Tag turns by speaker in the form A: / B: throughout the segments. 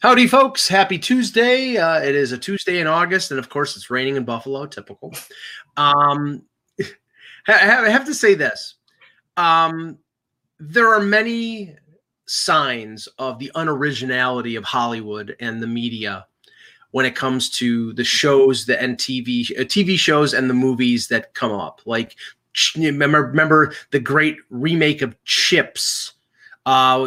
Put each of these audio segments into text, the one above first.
A: Howdy, folks. Happy Tuesday. Uh, it is a Tuesday in August, and of course, it's raining in Buffalo, typical. Um, I have to say this. Um, there are many signs of the unoriginality of Hollywood and the media when it comes to the shows the and TV uh, TV shows and the movies that come up. Like remember remember the great remake of Chips uh,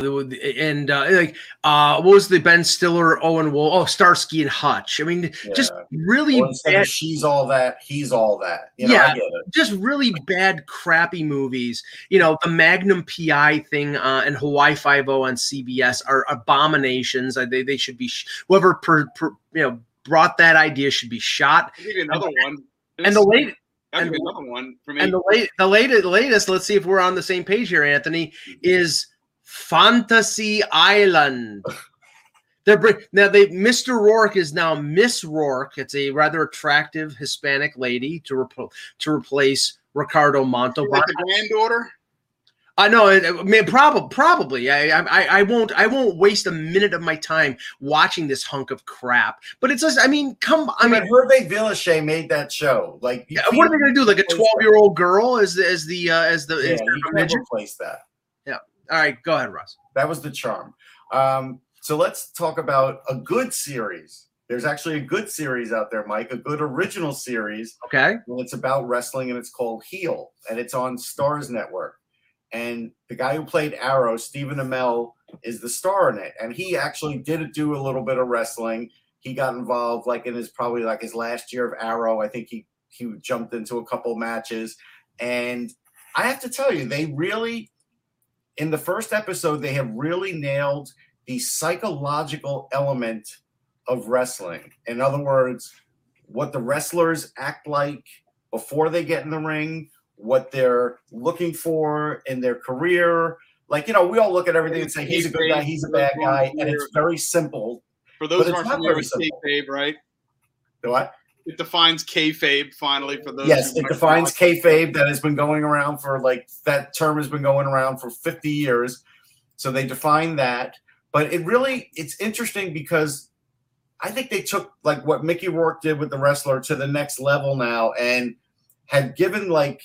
A: and uh, like uh, what was the Ben Stiller, Owen Wolf, oh Starsky and Hutch. I mean, yeah. just really
B: bad. She's all that. He's all that.
A: You know, yeah, just really bad, crappy movies. You know, the Magnum PI thing uh, and Hawaii Five O on CBS are abominations. They they should be whoever per, per, you know brought that idea should be shot.
C: I'll give you another
A: and,
C: one.
A: and the late.
C: I'll give you another one for me.
A: And the late, the latest, the latest. Let's see if we're on the same page here, Anthony. Is Fantasy Island. They're now they Mr. Rourke is now Miss Rourke. It's a rather attractive Hispanic lady to repl- to replace Ricardo Montalban.
C: Like the granddaughter.
A: I know, I mean, probably, probably. I, I, I won't, I won't waste a minute of my time watching this hunk of crap. But it's just, I mean, come, I mean,
B: Hervé Villechaize made that show. Like,
A: yeah, what are they going to do? Like a twelve-year-old girl as, as the, uh, as the,
B: yeah,
A: as
B: you can't replace that.
A: All right, go ahead, Russ.
B: That was the charm. Um, so let's talk about a good series. There's actually a good series out there, Mike, a good original series.
A: Okay.
B: And it's about wrestling and it's called Heel and it's on Starz Network. And the guy who played Arrow, Stephen Amell, is the star in it. And he actually did do a little bit of wrestling. He got involved like in his probably like his last year of Arrow. I think he he jumped into a couple matches. And I have to tell you, they really in the first episode, they have really nailed the psychological element of wrestling. In other words, what the wrestlers act like before they get in the ring, what they're looking for in their career. Like, you know, we all look at everything and say, he's a good guy, he's a bad guy. And it's very simple.
C: For those who aren't familiar with kayfabe, right?
B: What?
C: It defines kayfabe finally for those.
B: Yes, it defines kayfabe that has been going around for like that term has been going around for 50 years. So they define that, but it really it's interesting because I think they took like what Mickey Rourke did with the wrestler to the next level now and had given like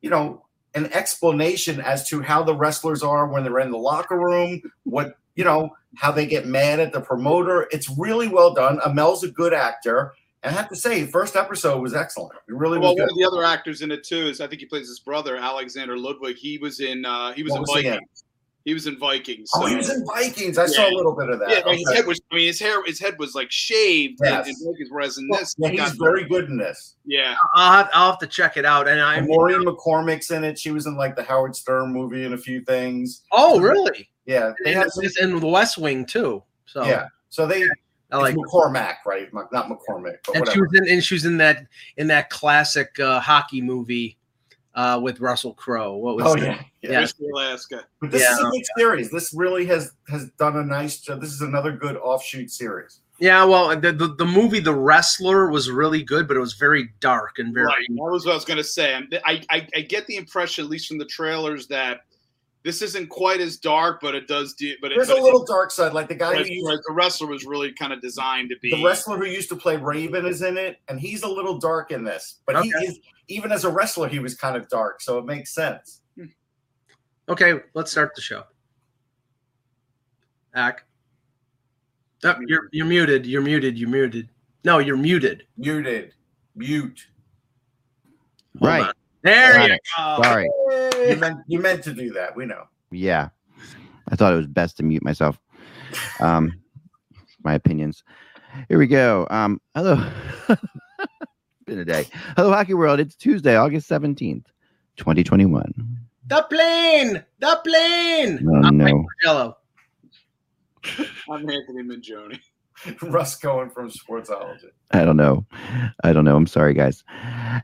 B: you know an explanation as to how the wrestlers are when they're in the locker room, what you know how they get mad at the promoter. It's really well done. Amell's a good actor I have to say, first episode was excellent. It really
C: well,
B: was. Well,
C: one of the other actors in it too is I think he plays his brother Alexander Ludwig. He was in uh, he was what in was Vikings. He, he, was in Vikings.
B: So. Oh, he was in Vikings. I yeah. saw a little bit of that.
C: Yeah, okay. his head was. I mean, his hair, his head was like shaved yes. in, in Vikings, whereas in this,
B: yeah, he's very good in this.
C: Yeah,
A: I'll have, I'll have to check it out. And I'm
B: Maureen McCormick's in it. She was in like the Howard Stern movie and a few things.
A: Oh, really?
B: Yeah,
A: they had this in the West Wing too. So
B: yeah, so they I like McCormack, right? Not McCormick, but
A: and
B: whatever.
A: she was in, and she was in that in that classic uh, hockey movie uh, with Russell Crowe. What was?
B: Oh yeah,
C: yeah, yeah. Alaska.
B: But this yeah. is a good series. This really has has done a nice. job. This is another good offshoot series.
A: Yeah, well, the, the, the movie The Wrestler was really good, but it was very dark and very. Right.
C: That was what I was going to say. I, I I get the impression, at least from the trailers, that this isn't quite as dark, but it does do. But
B: there's
C: it,
B: a little dark side, like the guy
C: who used, the wrestler was really kind of designed to be.
B: The wrestler who used to play Raven is in it, and he's a little dark in this. But okay. he is even as a wrestler, he was kind of dark, so it makes sense.
A: Okay, let's start the show. Ack. Oh, you're you're muted. You're muted. You're muted. No, you're muted.
B: Muted. Mute.
D: Hold right. On.
A: There you go.
D: Sorry.
B: You meant you meant to do that. We know.
D: Yeah. I thought it was best to mute myself. Um my opinions. Here we go. Um hello. Been a day. Hello Hockey World. It's Tuesday, August 17th, 2021.
A: The plane! The plane!
D: Oh,
A: I'm
D: no.
A: Jello.
C: I'm Anthony Minjoni.
B: Russ Cohen from Sportsology.
D: I don't know. I don't know. I'm sorry, guys.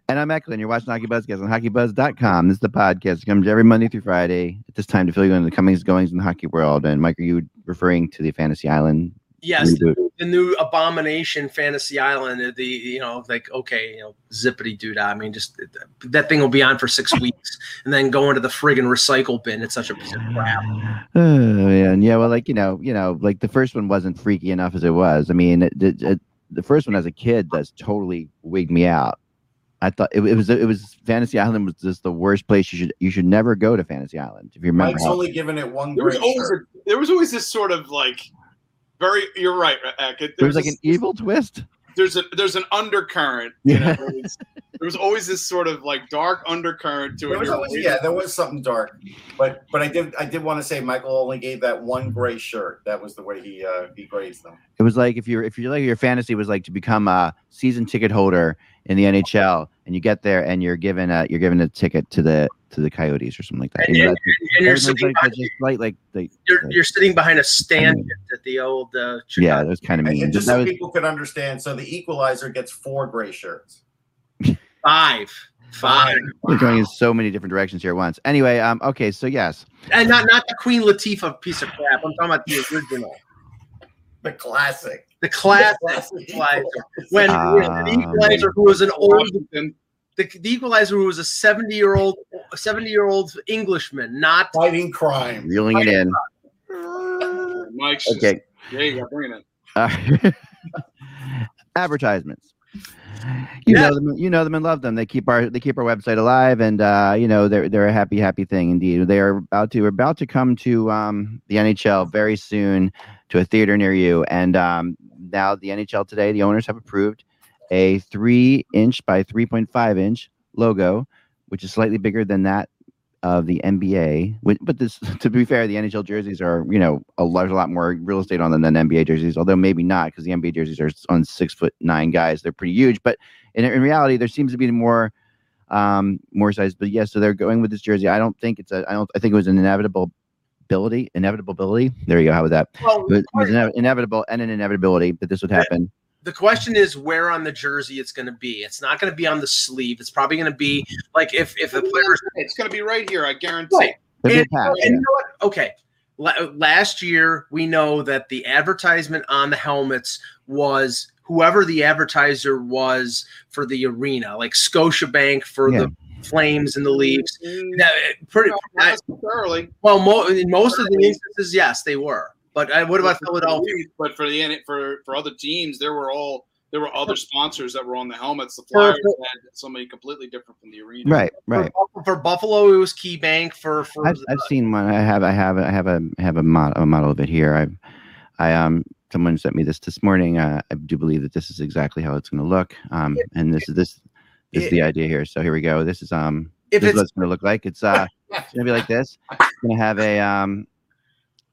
D: And I'm Eklund. You're watching Hockey Buzzcast on hockeybuzz.com. This is the podcast. It comes every Monday through Friday at this time to fill you in the comings goings in the hockey world. And Mike, are you referring to the Fantasy Island?
A: Yes,
D: reboot?
A: the new abomination fantasy island the you know like okay you know zippity doo dah. i mean just that thing will be on for six weeks and then go into the friggin recycle bin it's such a piece of crap
D: Oh, yeah, and yeah, well, like you know, you know, like the first one wasn't freaky enough as it was. I mean, it, it, it- the first one as a kid that's totally wigged me out. I thought it, it was it was Fantasy Island was just the worst place. You should you should never go to Fantasy Island if you remember.
B: Mike's
D: how-
B: only given it one
C: There was always a, there was always this sort of like very. You're right, Ek. It-
D: there was like an evil twist.
C: there's a there's an undercurrent. You
D: Yeah.
C: know, it's- there was always this sort of like dark undercurrent to
B: There
C: it.
B: was always, yeah, there was something dark, but but I did I did want to say Michael only gave that one gray shirt. That was the way he uh, he grades them.
D: It was like if you're if you're like your fantasy was like to become a season ticket holder in the NHL, and you get there and you're given a you're given a ticket to the to the Coyotes or something like that.
A: and, and,
D: and,
A: and you're, sitting
D: like,
A: behind,
D: like like
A: you're, you're sitting behind a stand at the old uh
D: yeah,
A: Chicago.
D: that was kind of mean.
B: and just so
D: was,
B: people could understand, so the equalizer gets four gray shirts.
A: five five
D: we're going in so many different directions here at once. Anyway, um, okay, so yes,
A: and not not the queen latifah piece of crap i'm talking about the original
B: The classic.
A: the classic
B: Classic
A: equalizer when
D: Um,
A: the equalizer who was an old the, the equalizer who was a 70 year old 70 year old englishman not
B: Fighting crime.
D: reeling it in.
C: Mike's just,
D: Okay,
C: there you go, bring it.
D: Uh, advertisements. You
A: Yeah.
D: know them, you know them and love them. They keep our they keep our website alive, and uh, you know they're they're a happy happy thing indeed. They are about to we're about to come to um, the NHL very soon to a theater near you, and um, now the NHL today the owners have approved a three inch by three point five inch logo, which is slightly bigger than that of the NBA. But this, to be fair, the NHL jerseys are, you know, a lot, a lot more real estate on them than NBA jerseys. Although maybe not, because the NBA jerseys are on six foot nine guys. They're pretty huge. But in, in reality, there seems to be more, um, more size. But yes, so they're going with this jersey. I don't think it's a. I don't. I think it was an inevitable ability. Inevitability. There you go. How was that?
A: well,
D: It was, it was ine- inevitable and an inevitability that this would happen.
A: The question is where on the jersey it's going to be it's not going to be on the sleeve it's probably going to be like if if a player
C: It's going to be right here. I guarantee.
A: Right.
D: There'd
A: And,
D: patch,
A: and you know what? Okay. La- last year, we know that the advertisement on the helmets was whoever the advertiser was for the arena, like Scotiabank for
D: Yeah.
A: the Flames and the Leafs.
C: Mm,
A: That, pretty,
C: no,
A: I-
C: not necessarily.
A: well, mo- in most of the instances, yes, they were. But uh, what about Philadelphia?
C: But for the for for other teams, there were all there were other sponsors that were on the helmets. The
A: For-
C: Flyers had somebody completely different from the arena.
D: Right. Right.
A: For, for Buffalo, it was Key Bank. For for
D: I've, I've seen one. I have I have I have a I have a model, a model of it here. I've I um someone sent me this this morning. Uh, I do believe that this is exactly how it's going to look. Um, and this is this, this is the idea here. So here we go. This is um
A: if
D: this is
A: it's
D: what it's going to look like. It's uh it's going to be like this. It's going to have a um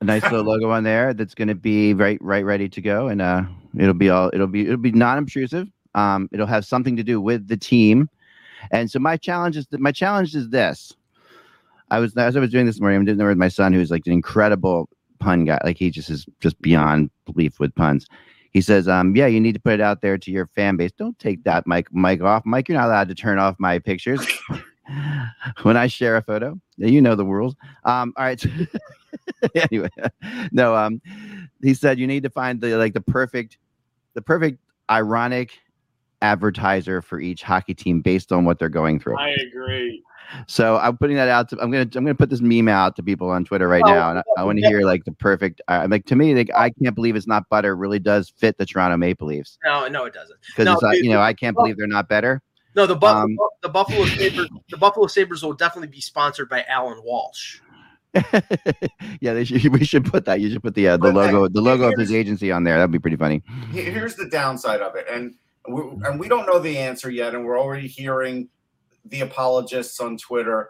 D: nice little logo on there that's going to be right right ready to go, and uh it'll be all it'll be it'll be non obtrusive. Um, it'll have something to do with the team. And so my challenge is my challenge is this. I was as I was doing this morning, I'm doing it with my son, who's like an incredible pun guy. Like he just is just beyond belief with puns. He says, um, yeah, you need to put it out there to your fan base. Don't take that mic mic off. Mike, you're not allowed to turn off my pictures when I share a photo. You know the rules. Um, all right. anyway, no, um, he said you need to find the like the perfect, the perfect ironic advertiser for each hockey team based on what they're going through.
C: I agree.
D: So I'm putting that out. To, I'm gonna I'm gonna put this meme out to people on Twitter right
A: Oh,
D: now, and I, I want to hear like the perfect. Uh, like to me, like I can't believe it's not butter. Really does fit the Toronto Maple Leafs
A: no, no, it doesn't.
D: because
A: No,
D: it's
A: dude,
D: you know I can't believe they're not better.
A: No, the Buffalo,
D: Um,
A: the Buffalo Sabres, the Buffalo Sabres will definitely be sponsored by Alan Walsh.
D: yeah, they should. We should put that. You should put the uh, the
B: But,
D: logo the logo of his agency on there. That'd be pretty funny.
B: Here's the downside of it, and we, and we don't know the answer yet, and we're already hearing the apologists on Twitter.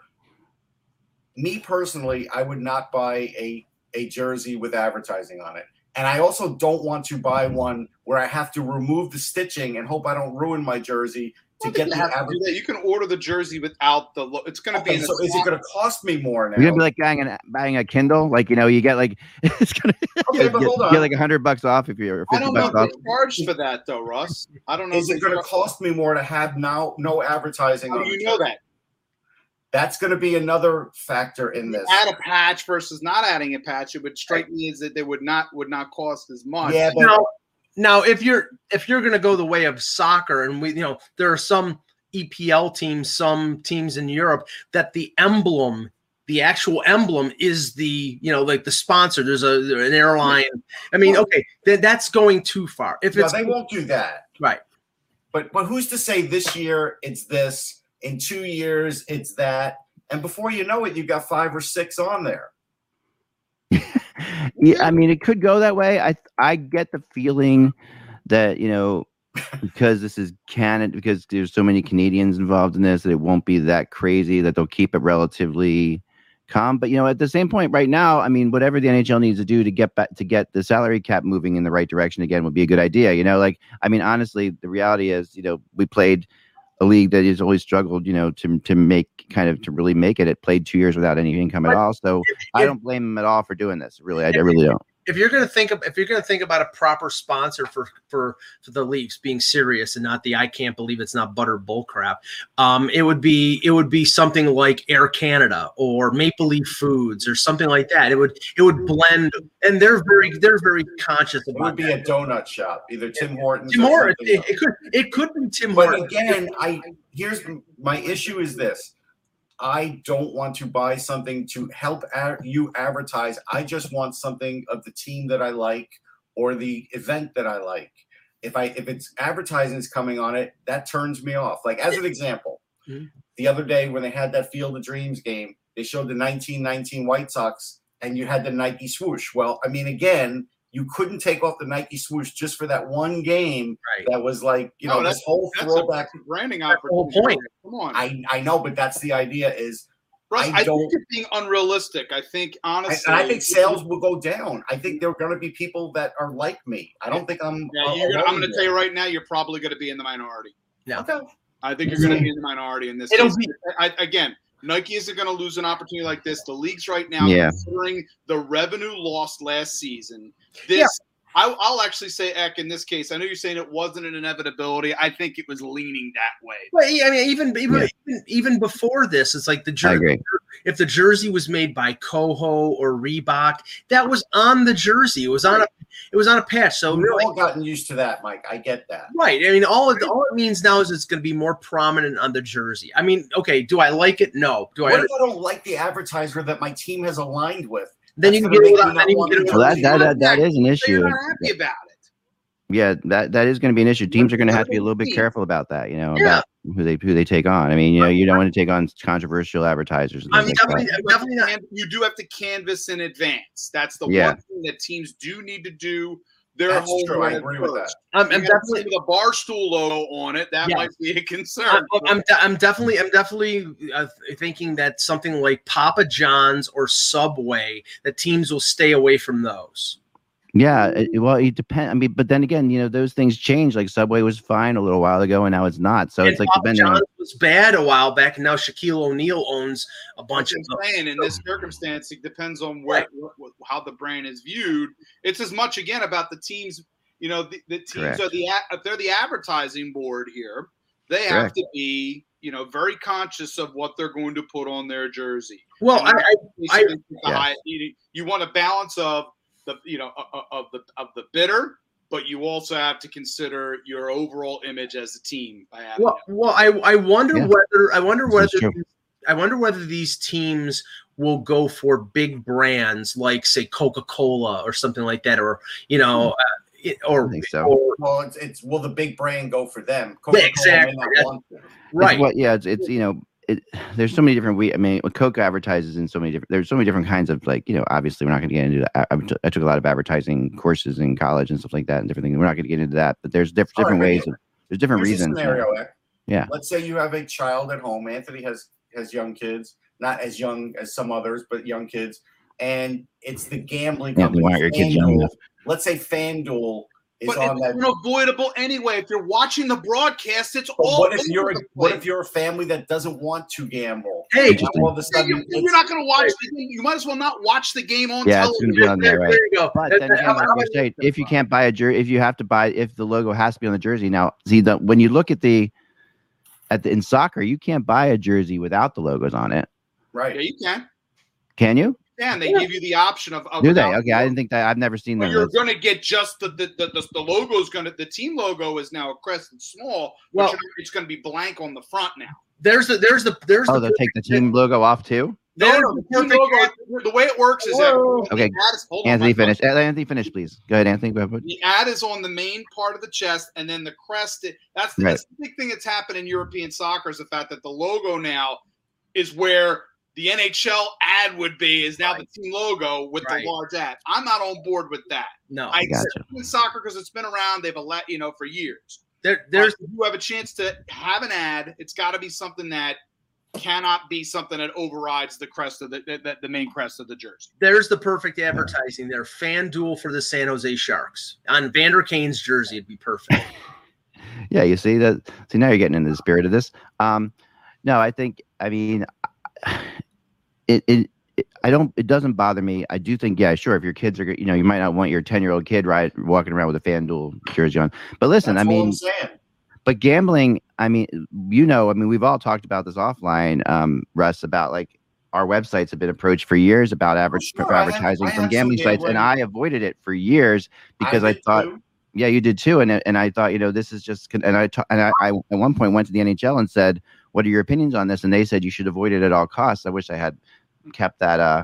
B: Me personally, I would not buy a a jersey with advertising on it. And I also don't want to buy one where I have to remove the stitching and hope I don't ruin my jersey to get the
C: you have to
B: average.
C: do that. You can order the jersey without the. Lo- it's going to be
B: Okay,
C: in
B: so is it going to cost me more now?
D: You're gonna be like buying, an, buying a Kindle, like you know, you get like it's gonna
B: okay, but
D: get,
B: hold
D: get like a hundred bucks off if you're
C: I
D: fifty
C: don't know
D: bucks
C: if
D: off.
C: they charge for that though, Russ. I don't know.
B: is it going to cost me more to have now no advertising
C: How
B: on
C: do you know that?
B: That's going to be another factor in this.
C: Add a patch versus not adding a patch. It would strike me as that they would not would not cost as much.
B: Yeah, but
A: Now, now if you're if you're going to go the way of soccer, and we, you know, there are some EPL teams, some teams in Europe that the emblem, the actual emblem, is the you know like the sponsor. There's a an airline. I mean, okay, then that's going too far. If
B: no,
A: it's
B: they won't do that.
A: right,
B: But but who's to say this year it's this, in two years it's that, and before you know it, you've got five or six on there.
D: yeah, I mean, it could go that way. I I get the feeling that you know because this is Canada, because there's so many Canadians involved in this, that it won't be that crazy. That they'll keep it relatively calm. But you know, at the same point, right now, I mean, whatever the NHL needs to do to get back to get the salary cap moving in the right direction again would be a good idea. You know, like I mean, honestly, the reality is, you know, we played a league that has always struggled, you know, to to make kind of to really make it. It played two years without any income at all. So I don't blame them at all for doing this. Really, I, I really don't.
A: If you're going to think of if you're to think about a proper sponsor for for for the Leafs being serious and not the I can't believe it's not butter bull crap, um, it would be it would be something like Air Canada or Maple Leaf Foods or something like that. It would it would blend, and they're very they're very conscious
B: It would be
A: that.
B: a donut shop, either Tim Hortons.
A: Tim Hortons. It, it could it could be Tim
B: But
A: Hortons.
B: again, I here's my issue is this. I don't want to buy something to help ad- you advertise. I just want something of the team that I like or the event that I like. If I if it's advertising is coming on it, that turns me off. Like as an example,
A: Mhm.
B: the other day when they had that Field of Dreams game, they showed the 1919 White Sox and you had the Nike swoosh. Well, I mean, again, you couldn't take off the Nike swoosh just for that one game
A: Right.
B: that was like, you
C: No,
B: know,
C: that's-
B: this whole
C: That's
B: throwback
C: a branding
A: That's whole
C: opportunity.
A: point.
C: Come on,
B: I, I know, but that's the idea is,
C: Russ.
B: I
C: I,
B: don't-
C: think you're being unrealistic. I think
B: I,
C: honestly,
B: and I think sales will go down. I think there are going to be people that are like me. I don't think I'm.
C: Yeah, you're gonna, I'm going to tell you right now, you're probably going to be in the minority. Yeah.
B: Okay.
C: I think you're going to be in the minority in this.
A: It'll
C: case.
A: be-
C: I, again, Nike isn't going to lose an opportunity like this. The leagues right now,
D: Yeah.
C: considering the revenue lost last season, this. I, I'll actually say, Eck, in this case, I know you're saying it wasn't an inevitability. I think it was leaning that way.
A: Well, yeah, I mean, even even,
D: Yeah.
A: even even before this, it's like the jersey. If the jersey was made by Koho or Reebok, that was on the jersey. It was on a it was on a patch. So
B: We've
A: like,
B: all gotten used to that, Mike. I get that.
A: right. I mean, all it, all it means now is it's going to be more prominent on the jersey. I mean, okay, do I like it? No. Do I?
B: What if I don't like the advertiser that my team has aligned with?
A: Then you can get it.
B: make me
A: on-
B: not
A: Then you get
B: to
A: it.
B: do
D: Well, that that, that, that is an issue.
C: you're not happy about it.
D: Yeah, that that is going to be an issue. Teams are going to have to be a little bit careful about that. You know,
A: Yeah.
D: about who they who they take on. I mean, you know, you don't want to take on controversial advertisers.
A: I'm
D: things like
A: definitely, I'm definitely not.
C: You do have to canvas in advance. That's the
D: Yeah.
C: one thing that teams do need to do. Their
B: That's
C: homework
B: true. I agree with that.
C: first.
A: I'm, I'm definitely.
C: with a barstool logo on it. That
A: Yeah.
C: might be a concern.
A: I'm, I'm, de- I'm definitely, I'm definitely uh, thinking that something like Papa John's or Subway, that teams will stay away from those.
D: Yeah, it, well, it depends. I mean, but then again, you know, those things change. Like Subway was fine a little while ago, and now it's not. So
A: and
D: it's like
A: Papa
D: depending on.
A: Was bad a while back, and now Shaquille O'Neal owns a bunch
C: That's
A: of
C: what saying. In this circumstance, it depends on where what, what- how the brand is viewed. It's as much again about the teams. You know, the, the teams
D: Correct.
C: are the if they're the advertising board here. They have to be you know very conscious of what they're going to put on their jersey.
A: Well,
C: And
A: I,
C: in
A: I, I-
C: case, it's the
D: Yes.
C: high- you, you want a balance of the you know of, of the of the bidder, but you also have to consider your overall image as a team by
A: well,
C: it.
A: well, I, I wonder
D: Yeah.
A: whether, I wonder
D: This
A: whether,
D: true.
A: I wonder whether these teams will go for big brands like, say, Coca Cola or something like that, or you know, hmm. uh, it, or.
D: I think so.
A: or
B: Well, it's, it's will the big brand go for them? Coca-Cola may
A: exactly.
B: not
A: That's-
B: want to.
D: It's
A: right.
D: what, yeah, it's, it's you know, it, there's so many different. We, I mean, Coke advertises in so many different. There's so many different kinds of like, you know, obviously we're not going to get into. that. I, I took- a lot of advertising courses in college and stuff like that, and different things. We're not going to get into that, but there's diff- different
B: but
D: ways. Of, there's different
B: Here's
D: reasons.
B: scenario, Ek.
D: Yeah.
B: Let's say you have a child at home. Anthony has has young kids, not as young as some others, but young kids. and it's the gambling
D: Yeah,
B: company.
D: why aren't your kids young
B: FanDuel-
D: enough?
B: Let's say FanDuel
C: But
B: on
C: it's
B: that.
C: unavoidable anyway. If you're watching the broadcast, it's
B: But
C: all.
B: what if you're
C: the
B: what if you're a family that doesn't want to gamble?
A: Hey,
B: Now all of a
C: Yeah,
B: sudden,
C: you,
B: it's-
C: you're not going to watch the game. You might as well not watch the game on
D: Yeah, it's going to be on there, right?
A: there you go.
D: But then again, like say, if you can't buy a jersey, if you have to buy, if the logo has to be on the jersey. Now, see that when you look at the at the in soccer, you can't buy a jersey without the logos on it.
C: Yeah,
B: right.
C: you can.
D: Can you?
C: Yeah, and they give you the option of. of
D: Do they?
C: without-
D: Okay, I didn't think that. I've never seen that.
C: you're going to get just the the, the the the logo's going to the team logo is now crested small.
A: Well-
C: Well, it's going to be blank on the front now.
A: There's the there's the there's
D: Oh,
A: the
D: they'll take the team logo off too.
C: No, no,
A: the
C: the, team
A: perfect
C: logo, the way it works is that
D: Okay,
C: the ad is- hold on,
D: Anthony,
C: Michael.
D: finish. Anthony, finish, please. Go ahead, Anthony. Go ahead.
C: The ad is on the main part of the chest, and then the crest. That's the,
D: Right.
C: that's the big thing that's happened in European soccer is the fact that the logo now is where the NHL ad would be is now the team logo with
A: Right.
C: the large ad. I'm not on board with that.
A: no.
C: I
D: Gotcha.
C: accept it soccer because it's been around. They've allowed you know for years.
A: There, there's
C: But if you have a chance to have an ad. It's got to be something that cannot be something that overrides the crest of the, the the main crest of the jersey.
A: there's the perfect advertising there. Fan duel for the San Jose Sharks on Vander Kane's jersey. It'd be perfect.
D: Yeah, you see that. See now you're getting into the spirit of this. Um, no, I think. I mean, it, it. I don't. It doesn't bother me. I do think. Yeah, sure. If your kids are, you know, you might not want your ten year old kid right walking around with a FanDuel jersey on. But listen,
B: That's
D: I mean, but gambling. I mean, you know, I mean, we've all talked about this offline, um, Russ, about like our websites have been approached for years about average
B: Oh, sure. I have-
D: advertising
B: I
D: from gambling sites, and. I avoided it for years because I,
B: did
D: thought.
B: too.
D: Yeah, you did too, and and I thought you know this is just and I and I, I at one point went to the NHL and said, "What are your opinions on this?" And they said you should avoid it at all costs. I wish I had kept that uh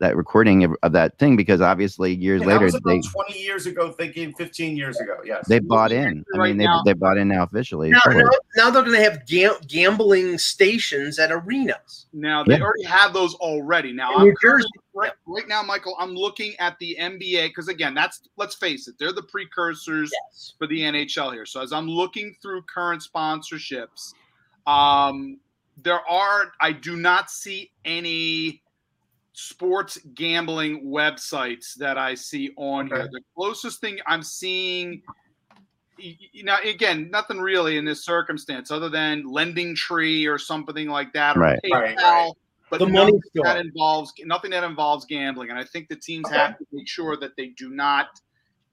D: that recording of, of that thing because obviously years
B: Yeah,
D: later they
B: 20 years ago, thinking 15 years ago. Yes.
D: they bought in. I mean they
C: now-
D: they bought in now officially.
A: now, now, now they're going to have gam- gambling stations at arenas.
C: Now they
D: Yeah.
C: already have those already. Now I'm
A: New Jersey.
C: right, right now, Michael. I'm looking at the NBA because again, that's let's face it, they're the precursors
A: Yes.
C: for the NHL here. So as I'm looking through current sponsorships, um, there are I do not see any sports gambling websites that I see on here. The closest thing I'm seeing. y- y- Now, again, nothing really in this circumstance other than Lending Tree or something like that,
D: Right.
C: PayPal,
B: Right, right.
C: but
A: The money
C: nothing
A: store.
C: that involves nothing that involves gambling. And I think the teams have to make sure that they do not.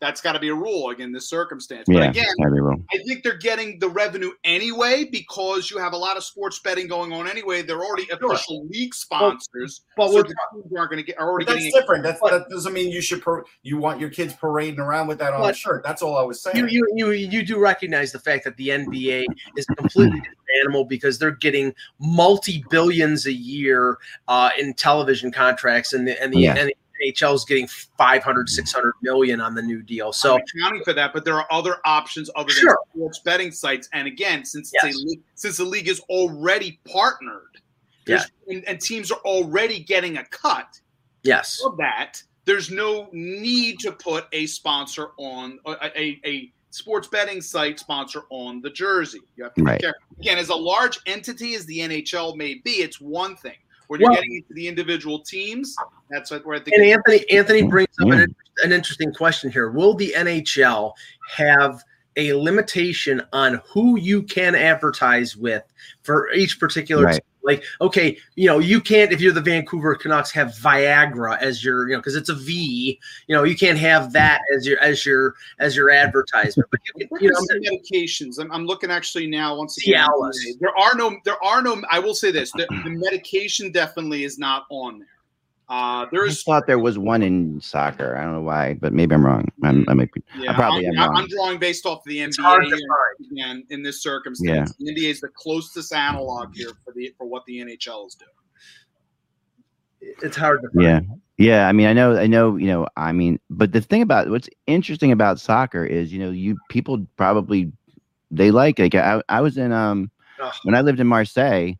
C: That's got to be a rule again. This circumstance, but
D: yeah,
C: again,
D: gotta be wrong.
C: I think they're getting the revenue anyway because you have a lot of sports betting going on anyway. They're already official league sponsors,
A: but
C: so
A: we're
C: the teams aren't going to get are already
B: that's
C: getting.
B: different. That's, that doesn't mean you should. Par- you want your kids parading around with that on a shirt. That's all I was saying.
A: You, you you you do recognize the fact that the NBA is a completely different animal because they're getting multi billions a year uh, in television contracts, and the and the,
D: Yeah.
A: and the NHL is getting 500, mm. 600 million on the new deal. So
C: I'm accounting for that, but there are other options other than
A: Sure.
C: sports betting sites. And again, since it's
A: Yes.
C: a since the league is already partnered, there's- and, and teams are already getting a cut
A: yes,
C: of that, there's no need to put a sponsor on a, a, a sports betting site sponsor on the jersey. You have to
D: Right.
C: be careful. Again, as a large entity as the NHL may be, it's one thing. When you're
A: Well-
C: getting into the individual teams, that's what where I think.
A: and Anthony Anthony brings up
D: Yeah.
A: an, an interesting question here. Will the NHL have a limitation on who you can advertise with for each particular
D: Right.
A: team? like okay you know you can't if you're the vancouver canucks have viagra as your you know because it's a v you know you can't have that as your as your as your advertisement but you, can, you know
C: Some medications. I'm, I'm looking actually now. Once again,
A: Cialis.
C: there are no. There are no. I will say this: the, the medication definitely is not on there. Uh, there
D: I thought there was one in soccer. I don't know why, but maybe I'm wrong. I'm, I might be.
C: Yeah,
D: probably
C: I'm,
D: am wrong.
C: I'm drawing based off the
A: it's hard
C: NBA
A: to
C: here, in this circumstance. The NBA is the closest analog here for the for what the NHL is doing.
A: it's hard to find.
D: Yeah. Yeah. I mean, I know, I know, you know, I mean, but the thing about what's interesting about soccer is, you know, you people probably they like like I, I was in um
A: Ugh.
D: when I lived in Marseille,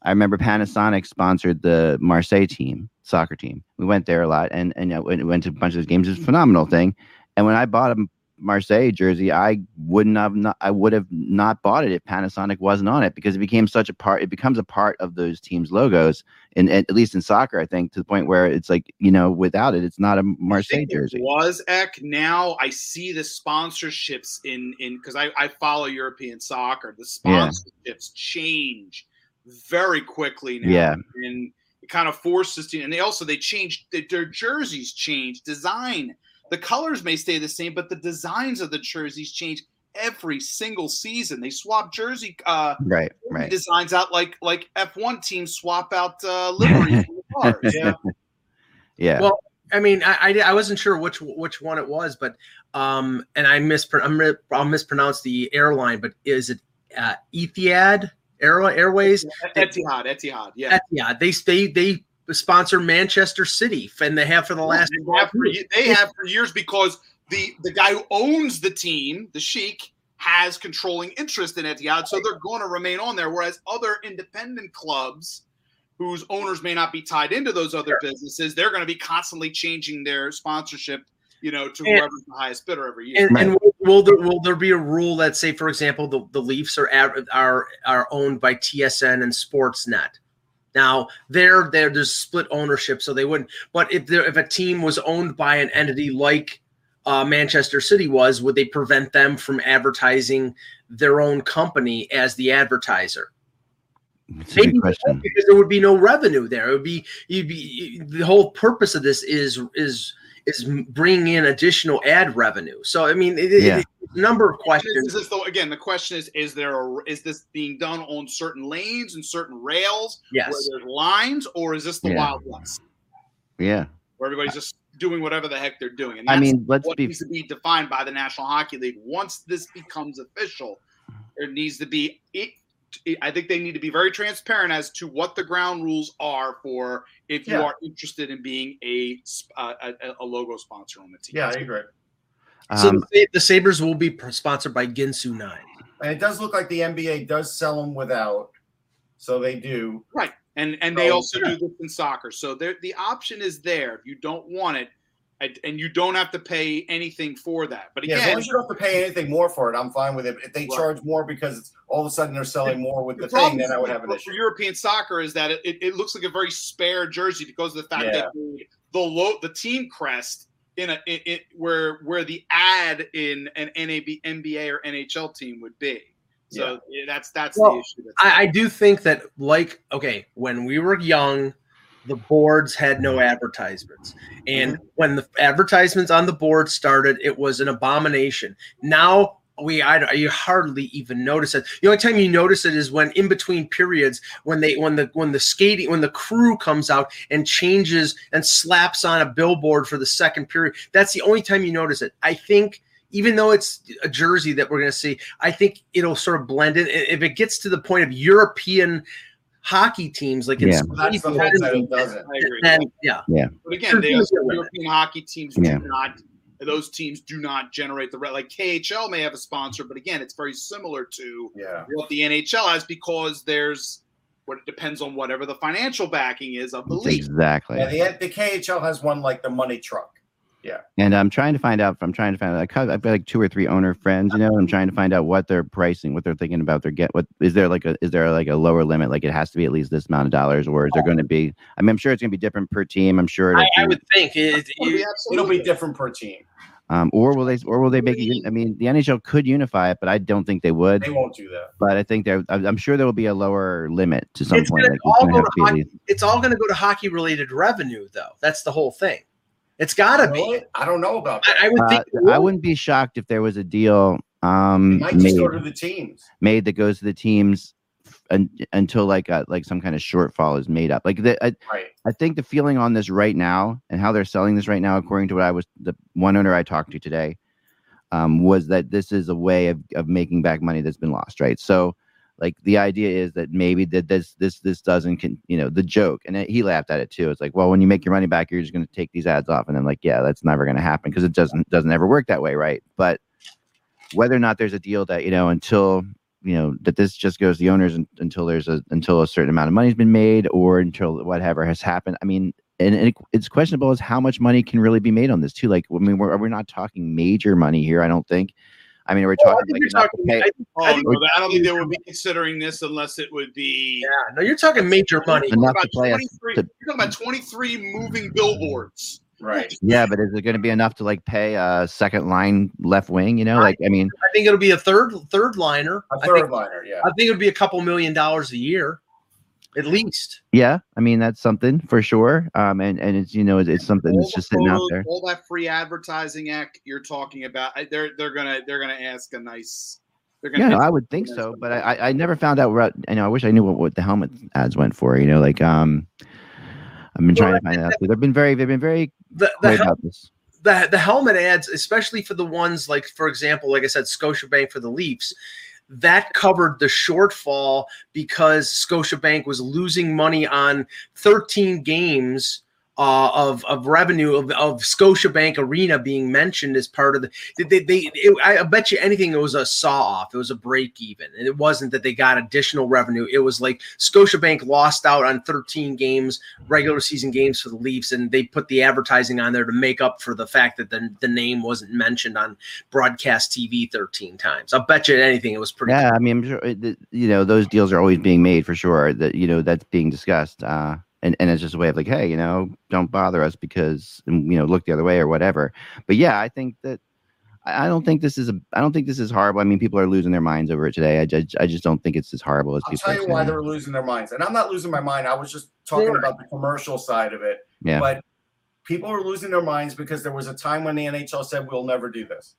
D: I remember Panasonic sponsored the Marseille team, soccer team. We went there a lot and and uh, you know, went, went to a bunch of those games. It's a phenomenal thing. And when I bought a Marseille jersey, I wouldn't have not, I would have not bought it if Panasonic wasn't on it because it became such a part. It becomes a part of those teams' logos, and at least in soccer, I think to the point where it's like you know, without it, it's not a Marseille jersey.
C: was Eck. Now I see the sponsorships in in because I, I follow European soccer. The
D: Yeah.
C: sponsorships change very quickly now.
D: Yeah.
C: and it kind of forces to. And they also they change their, their jerseys change design. The colors may stay the same, but the designs of the jerseys change every single season. They swap jersey uh,
D: Right, right.
C: designs out like like F1 teams swap out uh, liveries cars.
B: Yeah.
D: Yeah,
A: Well, I mean, I, I I wasn't sure which which one it was, but um, and I mispron I'm re- I'll mispronounce the airline, but is it uh, Etihad Air Airways?
C: Etihad, Etihad, yeah.
A: Etihad. They they they sponsor Manchester City, and they have for the last.
C: They have for, they have for years because the the guy who owns the team, the Sheik, has controlling interest in Etihad, so they're going to remain on there. Whereas other independent clubs, whose owners may not be tied into those other businesses, they're going to be constantly changing their sponsorship, you know, to
A: And-
C: whoever's the highest bidder every year.
A: And, and will, there will there be a rule that say, for example, the, the Leafs are are are owned by TSN and Sportsnet? Now they're there. There's split ownership, so they wouldn't. But if there if a team was owned by an entity like uh, Manchester City was, would they prevent them from advertising their own company as the advertiser? Maybe
D: question.
A: because there would be no revenue there. It would be you'd be the whole purpose of this is is is bringing in additional ad revenue. So I mean, it, it-
D: Yeah.
A: it's a number of questions.
C: Is this the, again? The question is: Is there a, is this being done on certain lanes and certain rails
A: Yes.
C: where there's lines, or is this the
D: Yeah.
C: Wild West
D: Yeah,
C: where everybody's just doing whatever the heck they're doing? And
D: I mean, let's
C: what
D: be
C: needs to be defined by the National Hockey League. Once this becomes official, there needs to be it. I think they need to be very transparent as to what the ground rules are for if you
B: Yeah.
C: are interested in being a, uh, a a logo sponsor on the team.
B: Yeah, I agree.
A: So
D: um,
A: the, the Sabres will be sponsored by Ginsu Nine.
B: And it does look like the NBA does sell them without. So they do.
C: Right. And and they
B: Oh,
C: also
B: sure.
C: do this in soccer. So there the option is there if you don't want it, and- and you don't have to pay anything for that. But
B: Yeah, as long as you don't have to pay anything more for it, I'm fine with it. If they
C: Right.
B: charge more because it's, all of a sudden they're selling more with the,
C: the
B: thing,
C: problem
B: then I would have an
C: for,
B: issue.
C: for European soccer is that it, it, it looks like a very spare jersey because of the fact
B: Yeah.
C: that the the, low, the team crest in a in, in, where where the ad in an NAB NBA or NHL team would be. So yeah, that's that's
A: Well,
C: the issue. That's
A: I, I do think that, like, okay, when we were young, the boards had no advertisements, and mm-hmm. when the advertisements on the board started, it was an abomination. Now we, I, you hardly even notice it. The only time you notice it is when in between periods, when they, when the, when the skating, when the crew comes out and changes and slaps on a billboard for the second period. That's the only time you notice it. I think even though it's a jersey that we're going to see, I think it'll sort of blend in. If it gets to the point of European hockey teams, like
D: Yeah.
A: it's
B: That's the hope that it doesn't.
C: I agree.
A: then yeah,
C: But again, they
A: Sure,
C: also,
A: sure.
C: European hockey teams
D: Yeah.
C: do not. Those teams do not generate the re- like KHL may have a sponsor, but again, it's very similar to
B: Yeah.
C: what the NHL has because there's what it depends on whatever the financial backing is of the league.
D: exactly.
B: Yeah, the, the KHL has one like the money truck.
D: And I'm trying to find out. I'm trying to find out. I cut- I've got like two or three owner friends, you know. I'm trying to find out what they're pricing, what they're thinking about their get. What is there like a is there like a lower limit? Like it has to be at least this amount of dollars, or is there going to be? I mean, I'm sure it's going to be different per team. I'm sure.
A: I,
D: it'll
A: I would think it,
C: It'll be
A: it-
B: It'll be different per team.
D: um, or will they? Or will they make it? I mean, the NHL could unify it, but I don't think they would.
B: They won't do that.
D: But I think there. I'm I'm sure there will be a lower limit to some
A: It's
D: point.
A: gonna
D: Like it's
A: all
D: gonna have
A: to
D: to be at
A: hockey. it's all going to go to hockey related revenue, though. That's the whole thing. It's got to be.
B: I don't know about that.
A: I, I would
D: Uh,
A: think. it
D: I
A: would.
D: wouldn't be shocked if there was a deal um,
B: It might just
D: made,
B: go to the teams.
D: made that goes to the teams un, until like a, like some kind of shortfall is made up. Like the, I,
B: Right.
D: I think the feeling on this right now and how they're selling this right now, according to what I was the one owner I talked to today, um, was that this is a way of, of making back money that's been lost, right? So, like the idea is that maybe that this this this doesn't, con- you know, the joke, and it, he laughed at it too. It's like, well, when you make your money back, you're just going to take these ads off, and I'm like, yeah, that's never going to happen because it doesn't doesn't ever work that way, right? But whether or not there's a deal that you know until you know that this just goes the owners un- until there's a until a certain amount of money's been made or until whatever has happened. I mean, and, and it, it's questionable as how much money can really be made on this too. Like, I mean, we're we're not talking major money here. I don't think. I mean, we're
A: Oh, I
D: talking
A: think
D: like
A: you're
D: to
A: talking-
D: pay-
A: I think-
C: Oh,
A: I think-
C: no, I don't think they would be considering this unless it would be
A: Yeah, no, you're talking major money.
C: You're talking
D: Enough to
C: about
D: play us
C: 23
D: to-
C: You're talking about 23 moving billboards.
B: Right.
D: yeah, but is it going to be enough to like pay a second line left wing? You know, like I mean,
A: I think it'll be a third third liner.
B: A
A: I
B: third
A: think,
B: liner, yeah.
A: I think it'll be a couple million dollars a year, at least.
D: yeah, I mean that's something for sure. Um, and and it's you know it's, it's something
C: All
D: that's just sitting out there.
C: All that free advertising act you're talking about, they're they're gonna they're gonna ask a nice.
D: Yeah, no, I would think
C: nice
D: so, but. I I never found out. What, I know I wish I knew what, what the helmet ads went for. You know, like um, I've been trying to find out. They've been very they've been very
A: The the,
D: great
A: hel-
D: about this.
A: the the helmet ads, especially for the ones like, for example, like I said, Scotiabank for the Leafs, that covered the shortfall because Scotiabank was losing money on 13 games uh, of of revenue of, of Scotiabank Arena being mentioned as part of the. They, they, it, I bet you anything it was a saw off. It was a break even, and it wasn't that they got additional revenue. It was like Scotiabank lost out on 13 games, regular season games for the Leafs, and they put the advertising on there to make up for the fact that the, the name wasn't mentioned on broadcast TV 13 times. I'll bet you anything it was pretty.
D: Yeah, I mean, I'm sure you know those deals are always being made for sure. That you know that's being discussed, uh, and and it's just a way of like, hey, you know, don't bother us because mm, you know look the other way or whatever. But yeah, I think that I I don't think this is a I don't think this is horrible. I mean, people are losing their minds over it today. I just I just don't think it's as horrible as
B: I'll
D: people.
B: tell
D: are
B: you why they're losing their minds. And I'm not losing my mind. I was just talking
A: Sure.
B: about the commercial side of it.
D: Yeah.
B: But people are losing their minds because there was a time when the NHL said we'll never do this.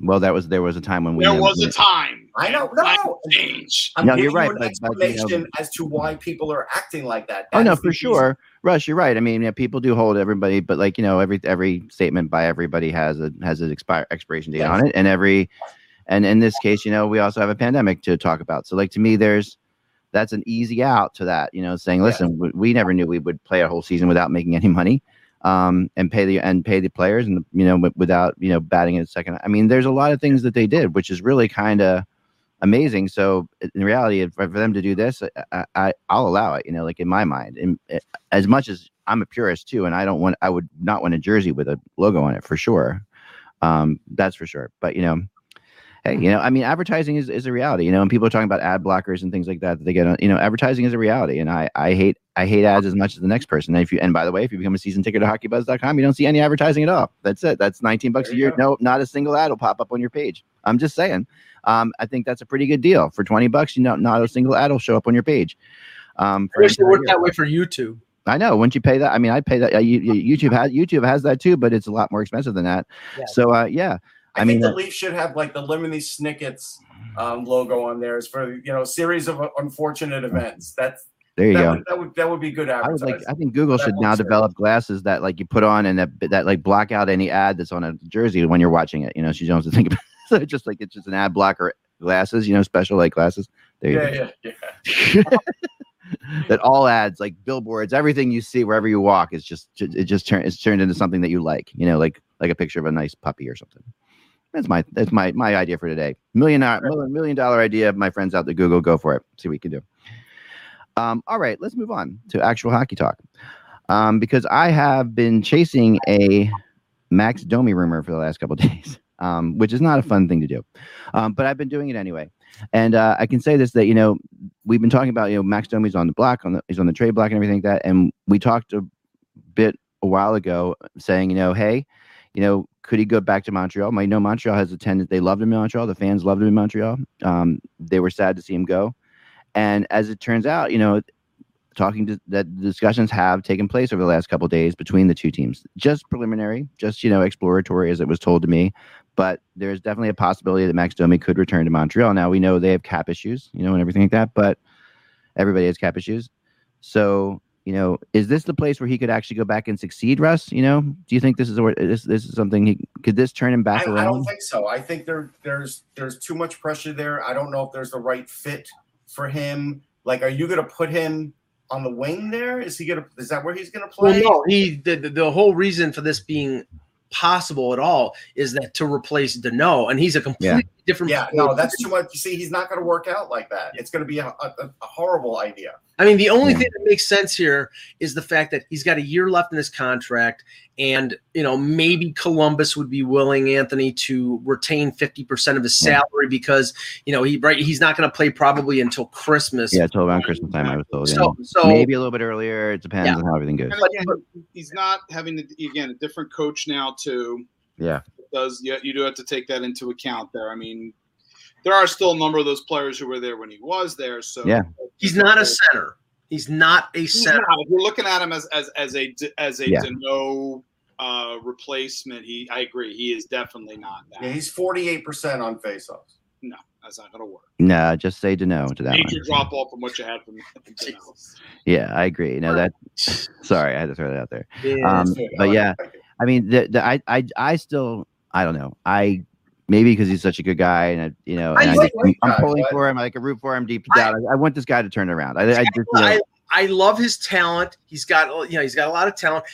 D: Well, that was there was a time when we
C: there was a time.
B: I know, no,
C: Time
B: no.
C: change.
B: I'm
D: No,
B: giving
D: you're right,
B: you an
D: but- but, you know-
B: explanation as to why people are acting like that.
D: Oh
B: That
D: no,
B: is the
D: for
B: reason.
D: sure, Russ. You're right. I mean, yeah, people do hold everybody, but like you know, every every statement by everybody has a has an expire expiration date
B: Yes.
D: on it, and every and in this case, you know, we also have a pandemic to talk about. So, like to me, there's that's an easy out to that. You know, saying,
B: Yes.
D: listen, we, we never knew we would play a whole season without making any money, um, and pay the and pay the players, and you know, wi- without you know batting it second. I mean, there's a lot of things that they did, which is really kind of amazing. So in reality, for them to do this, I, I I'll allow it. You know, like in my mind, and eh, as much as I'm a purist too, and I don't want I would not want a jersey with a logo on it for sure. Um, that's for sure. But you know, hey, you know, I mean, advertising is, is a reality. You know, and people are talking about ad blockers and things like that. That they get on. You know, advertising is a reality, and I I hate I hate ads as much as the next person. And if you and by the way, if you become a season ticket to hockeybuzz.com, you don't see any advertising at all. That's it. That's 19 bucks
B: There
D: a year.
B: go.
D: No, not a single ad will pop up on your page. I'm just saying. Um, I think that's a pretty good deal for 20 bucks. You know, not a single ad will show up on your page. Um,
A: I wish it worked that way for YouTube.
D: I know. Once you pay that, I mean, I'd pay that. Uh, you, you- YouTube has YouTube has that too, but it's a lot more expensive than that.
A: Yeah.
D: So, uh, yeah,
B: I,
D: I mean,
B: think
D: uh,
B: the Leafs should have like the Lemony Snickets um, logo on theirs for you know a series of unfortunate events. That's
D: there you
B: that
D: go.
B: would, that would that would be good
D: I would like. I think Google
B: That
D: should now develop glasses that like you put on and that that like block out any ad that's on a jersey when you're watching it. You know, so you don't have to think about. So just like it's just an ad blocker glasses. You know, special like glasses. There you
B: yeah,
D: go.
B: yeah, yeah.
D: that all ads like billboards, everything you see wherever you walk is just it just turn it's turned into something that you like. You know, like like a picture of a nice puppy or something. That's my that's my my idea for today. Million dollar million, million dollar idea. Of my friends out there, Google, go for it. See what we can do. Um, all right, let's move on to actual hockey talk. Um, because I have been chasing a Max Domi rumor for the last couple days, um, which is not a fun thing to do. Um, but I've been doing it anyway. And uh, I can say this that you know we've been talking about you know Max Domi's on the block on the he's on the trade block and everything like that, and we talked a bit a while ago saying you know hey you know could he go back to Montreal? I know Montreal has a tendency they loved him in Montreal, the fans loved him in Montreal. Um, they were sad to see him go, and as it turns out, you know talking to that discussions have taken place over the last couple days between the two teams. Just preliminary just you know exploratory as it was told to me. But there's definitely a possibility that max domi could return to montreal. Now we know they have cap issues you know and everything like that but everybody has cap issues. So you know is this the place where he could actually go back and succeed russ you know do you think this is where this, this is something he could this turn him back
B: I, I
D: around
B: don't think so. I think there there's there's too much pressure there. I don't know if there's the right fit for him. Like, are you going to put him on the wing there? Is he going to? Is that where he's going to play?
A: Well,
B: play?
A: no, he the, the, the whole reason for this being possible at all is that to replace Danault, and he's a completely different.
B: Yeah,
A: player.
B: no, that's too much. You see, he's not going to work out like that. It's going to be a, a, a horrible idea.
A: I mean, the only
D: Yeah.
A: thing that makes sense here is the fact that he's got a year left in his contract, and you know maybe Columbus would be willing Anthony to retain fifty percent of his salary because you know he right he's not going to play probably until Christmas.
D: Yeah, till around Christmas time, I was told. Yeah.
A: So so
D: Maybe a little bit earlier. It depends
A: Yeah.
D: on how everything goes.
C: Again, he's not having to, again a different coach now too.
D: Yeah.
C: It does yeah, you do have to take that into account there. I mean, there are still a number of those players who were there when he was there. So
D: Yeah.
A: he's not a center. He's not a
C: He's
A: center.
C: not. If you're looking at him as as as a as a
D: Yeah.
C: Danault uh, replacement, he I agree he is definitely not that.
B: Yeah, he's 48% on faceoffs.
C: no, that's not going to work.
D: No, just say to no to that
C: Major
D: one.
C: drop off from what you had from, from Danault.
D: Yeah, I agree. No, that. Sorry, I had to throw that out there.
A: Yeah.
D: Um,
B: That's good. I
D: but yeah,
B: it. Thank you.
D: I mean, the, the, I, I, I still, I don't know. I maybe because he's such a good guy, and I, you know,
A: I
D: and I
A: like
D: just, I'm, I'm
B: guy,
D: pulling for him. I can root for him deep down. I, I want this guy to turn around. I, I just,
A: I love his talent. He's got you know he's got a lot of talent.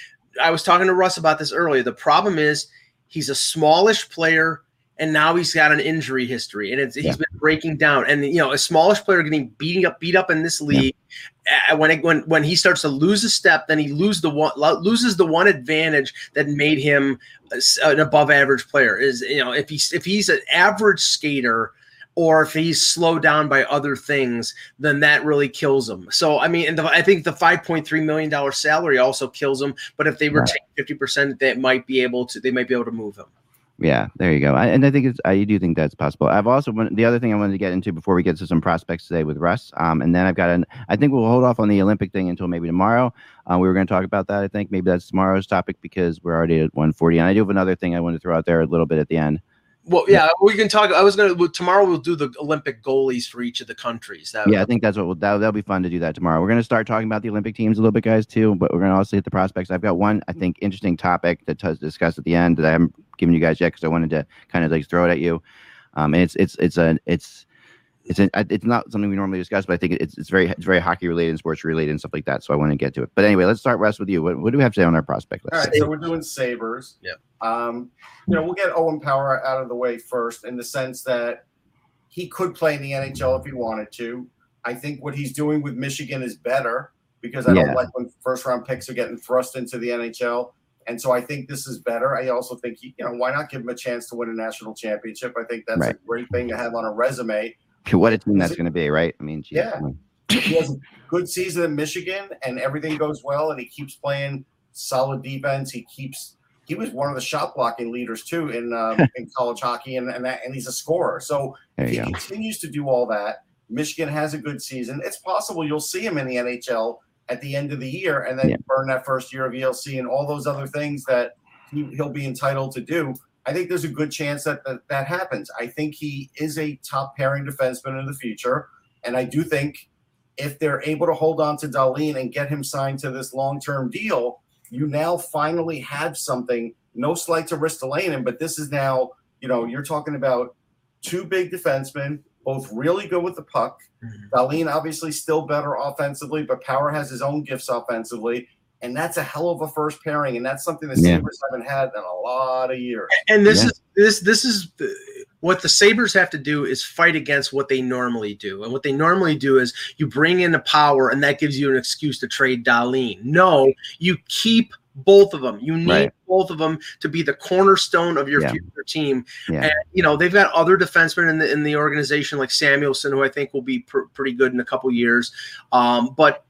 A: I was talking to Russ about this earlier. The problem is he's a smallish player, and now he's got an injury history, and it's,
D: Yeah.
A: he's been breaking down. And you know, a smallish player getting beating up beat up in this league. uh, when it, when when he starts to lose a step, then he lose the one loses the one advantage that made him an above average player. Is you know if he's if he's an average skater. Or if he's slowed down by other things, then that really kills him. So I mean, and the, I think the five point three million dollar salary also kills him. But if they
D: Right.
A: retain fifty percent, they might be able to. They might be able to move him.
D: Yeah, there you go. I, and I think it's, I do think that's possible. I've also the other thing I wanted to get into before we get to some prospects today with Russ. Um, and then I've got an. I think we'll hold off on the Olympic thing until maybe tomorrow. Uh, we were going to talk about that. I think maybe that's tomorrow's topic because we're already at 140. And I do have another thing I want to throw out there a little bit at the end.
A: Well, yeah, we can talk. I was gonna well, tomorrow. We'll do the Olympic goalies for each of the countries. That,
D: Yeah, I think that's what we'll, that, that'll be fun to do that tomorrow. We're to start talking about the Olympic teams a little bit, guys, too. But we're to also hit the prospects. I've got one, I think, interesting topic to t- discuss at the end that I haven't given you guys yet because I wanted to kind of like throw it at you. Um, and it's it's it's a it's it's a, it's not something we normally discuss, but I think it's it's very it's very hockey related and sports related and stuff like that. So I want to get to it. But anyway, let's start Russ with you. What, what do we have to say on our prospect list?
B: right, so we're doing Sabres.
A: Yeah.
B: Um, you know, we'll get Owen Power out of the way first in the sense that he could play in the NHL if he wanted to. I think what he's doing with Michigan is better because I
D: Yeah.
B: don't like when first round picks are getting thrust into the NHL. And so I think this is better. I also think he, you know, why not give him a chance to win a national championship? I think that's
D: Right.
B: a great thing to have on a resume.
D: What a team that's going to be, right? I mean, geez,
B: Yeah. he has a good season in Michigan and everything goes well and he keeps playing solid defense. He keeps he was one of the shot blocking leaders too in um, in college hockey and and, that, and he's a scorer. So if he
D: go.
B: continues to do all that, Michigan has a good season. It's possible you'll see him in the NHL at the end of the year and then
D: Yeah.
B: burn that first year of ELC and all those other things that he, he'll be entitled to do. I think there's a good chance that, that that happens. I think he is a top pairing defenseman in the future. And I do think if they're able to hold on to Dahlin and get him signed to this long term deal, you now finally have something. No slight to Ristolainen, but this is now, you know, you're talking about two big defensemen, both really good with the puck. Mm-hmm. Dahlin obviously still better offensively, but Power has his own gifts offensively. And that's a hell of a first pairing. And that's something the
D: Yeah.
B: Sabres haven't had in a lot of years.
A: and this
D: Yeah.
A: is this this is what the Sabres have to do is fight against what they normally do. And what they normally do is you bring in the power, and that gives you an excuse to trade Dahlin. No, you keep both of them. You need
D: Right.
A: both of them to be the cornerstone of your
D: Yeah.
A: future team.
D: Yeah.
A: And you know they've got other defensemen in the in the organization like Samuelsson, who I think will be pr- pretty good in a couple years. Um, but uh,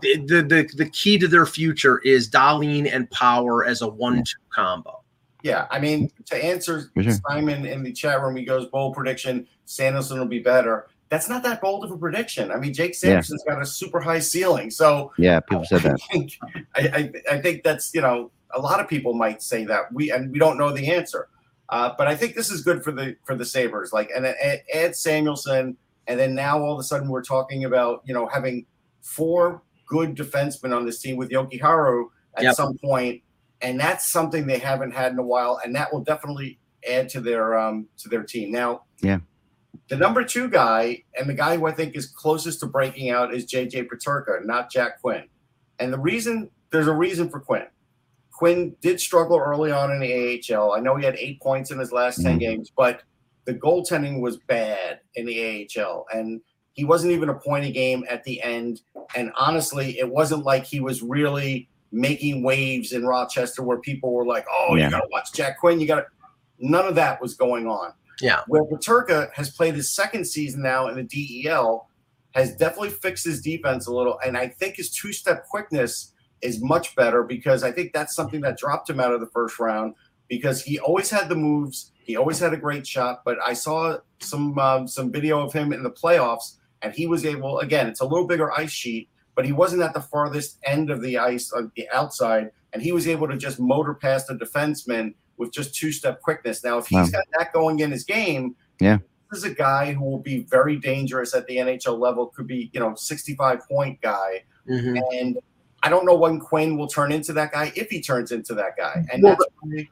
A: the, the the key to their future is Dahlin and Power as a one-two combo.
B: Yeah, I mean, to answer
D: sure.
B: Simon in the chat room, he goes, bold prediction, Sanderson will be better. That's not that bold of a prediction. I mean, Jake
D: Yeah.
B: Sanderson's got a super high ceiling. So
D: Yeah, people said that.
B: I think, I, I, I think that's, you know, a lot of people might say that. We and we don't know the answer. Uh, but I think this is good for the for the Sabres. Like and add, add Samuelsson, and then now all of a sudden we're talking about, you know, having four good defensemen on this team with Jokiharju at
A: Yep.
B: some point, and that's something they haven't had in a while, and that will definitely add to their um to their team. Now,
D: Yeah.
B: the number two guy and the guy who I think is closest to breaking out is JJ Peterka, not Jack Quinn. And the reason there's a reason for Quinn. Quinn did struggle early on in the AHL. I know he had eight points in his last 10 games, but the goaltending was bad in the AHL. And he wasn't even a point a game at the end. And honestly, it wasn't like he was really making waves in Rochester where people were like, oh,
D: Yeah.
B: you got to watch Jack Quinn. You got to. None of that was going on.
A: Yeah.
B: Where Peterka has played his second season now in the DEL, has definitely fixed his defense a little. And I think his two step quickness is much better because I think that's something that dropped him out of the first round because he always had the moves. He always had a great shot. But I saw some um, some video of him in the playoffs, and he was able. Again, it's a little bigger ice sheet, but he wasn't at the farthest end of the ice on the outside, and he was able to just motor past the defenseman with just two step quickness. Now, if he's
D: Wow.
B: got that going in his game,
D: Yeah.
B: this is a guy who will be very dangerous at the NHL level. Could be, you know, 65 point guy.
A: Mhm.
B: And I don't know when Quinn will turn into that guy, if he turns into that guy. And
A: Well,
B: that's why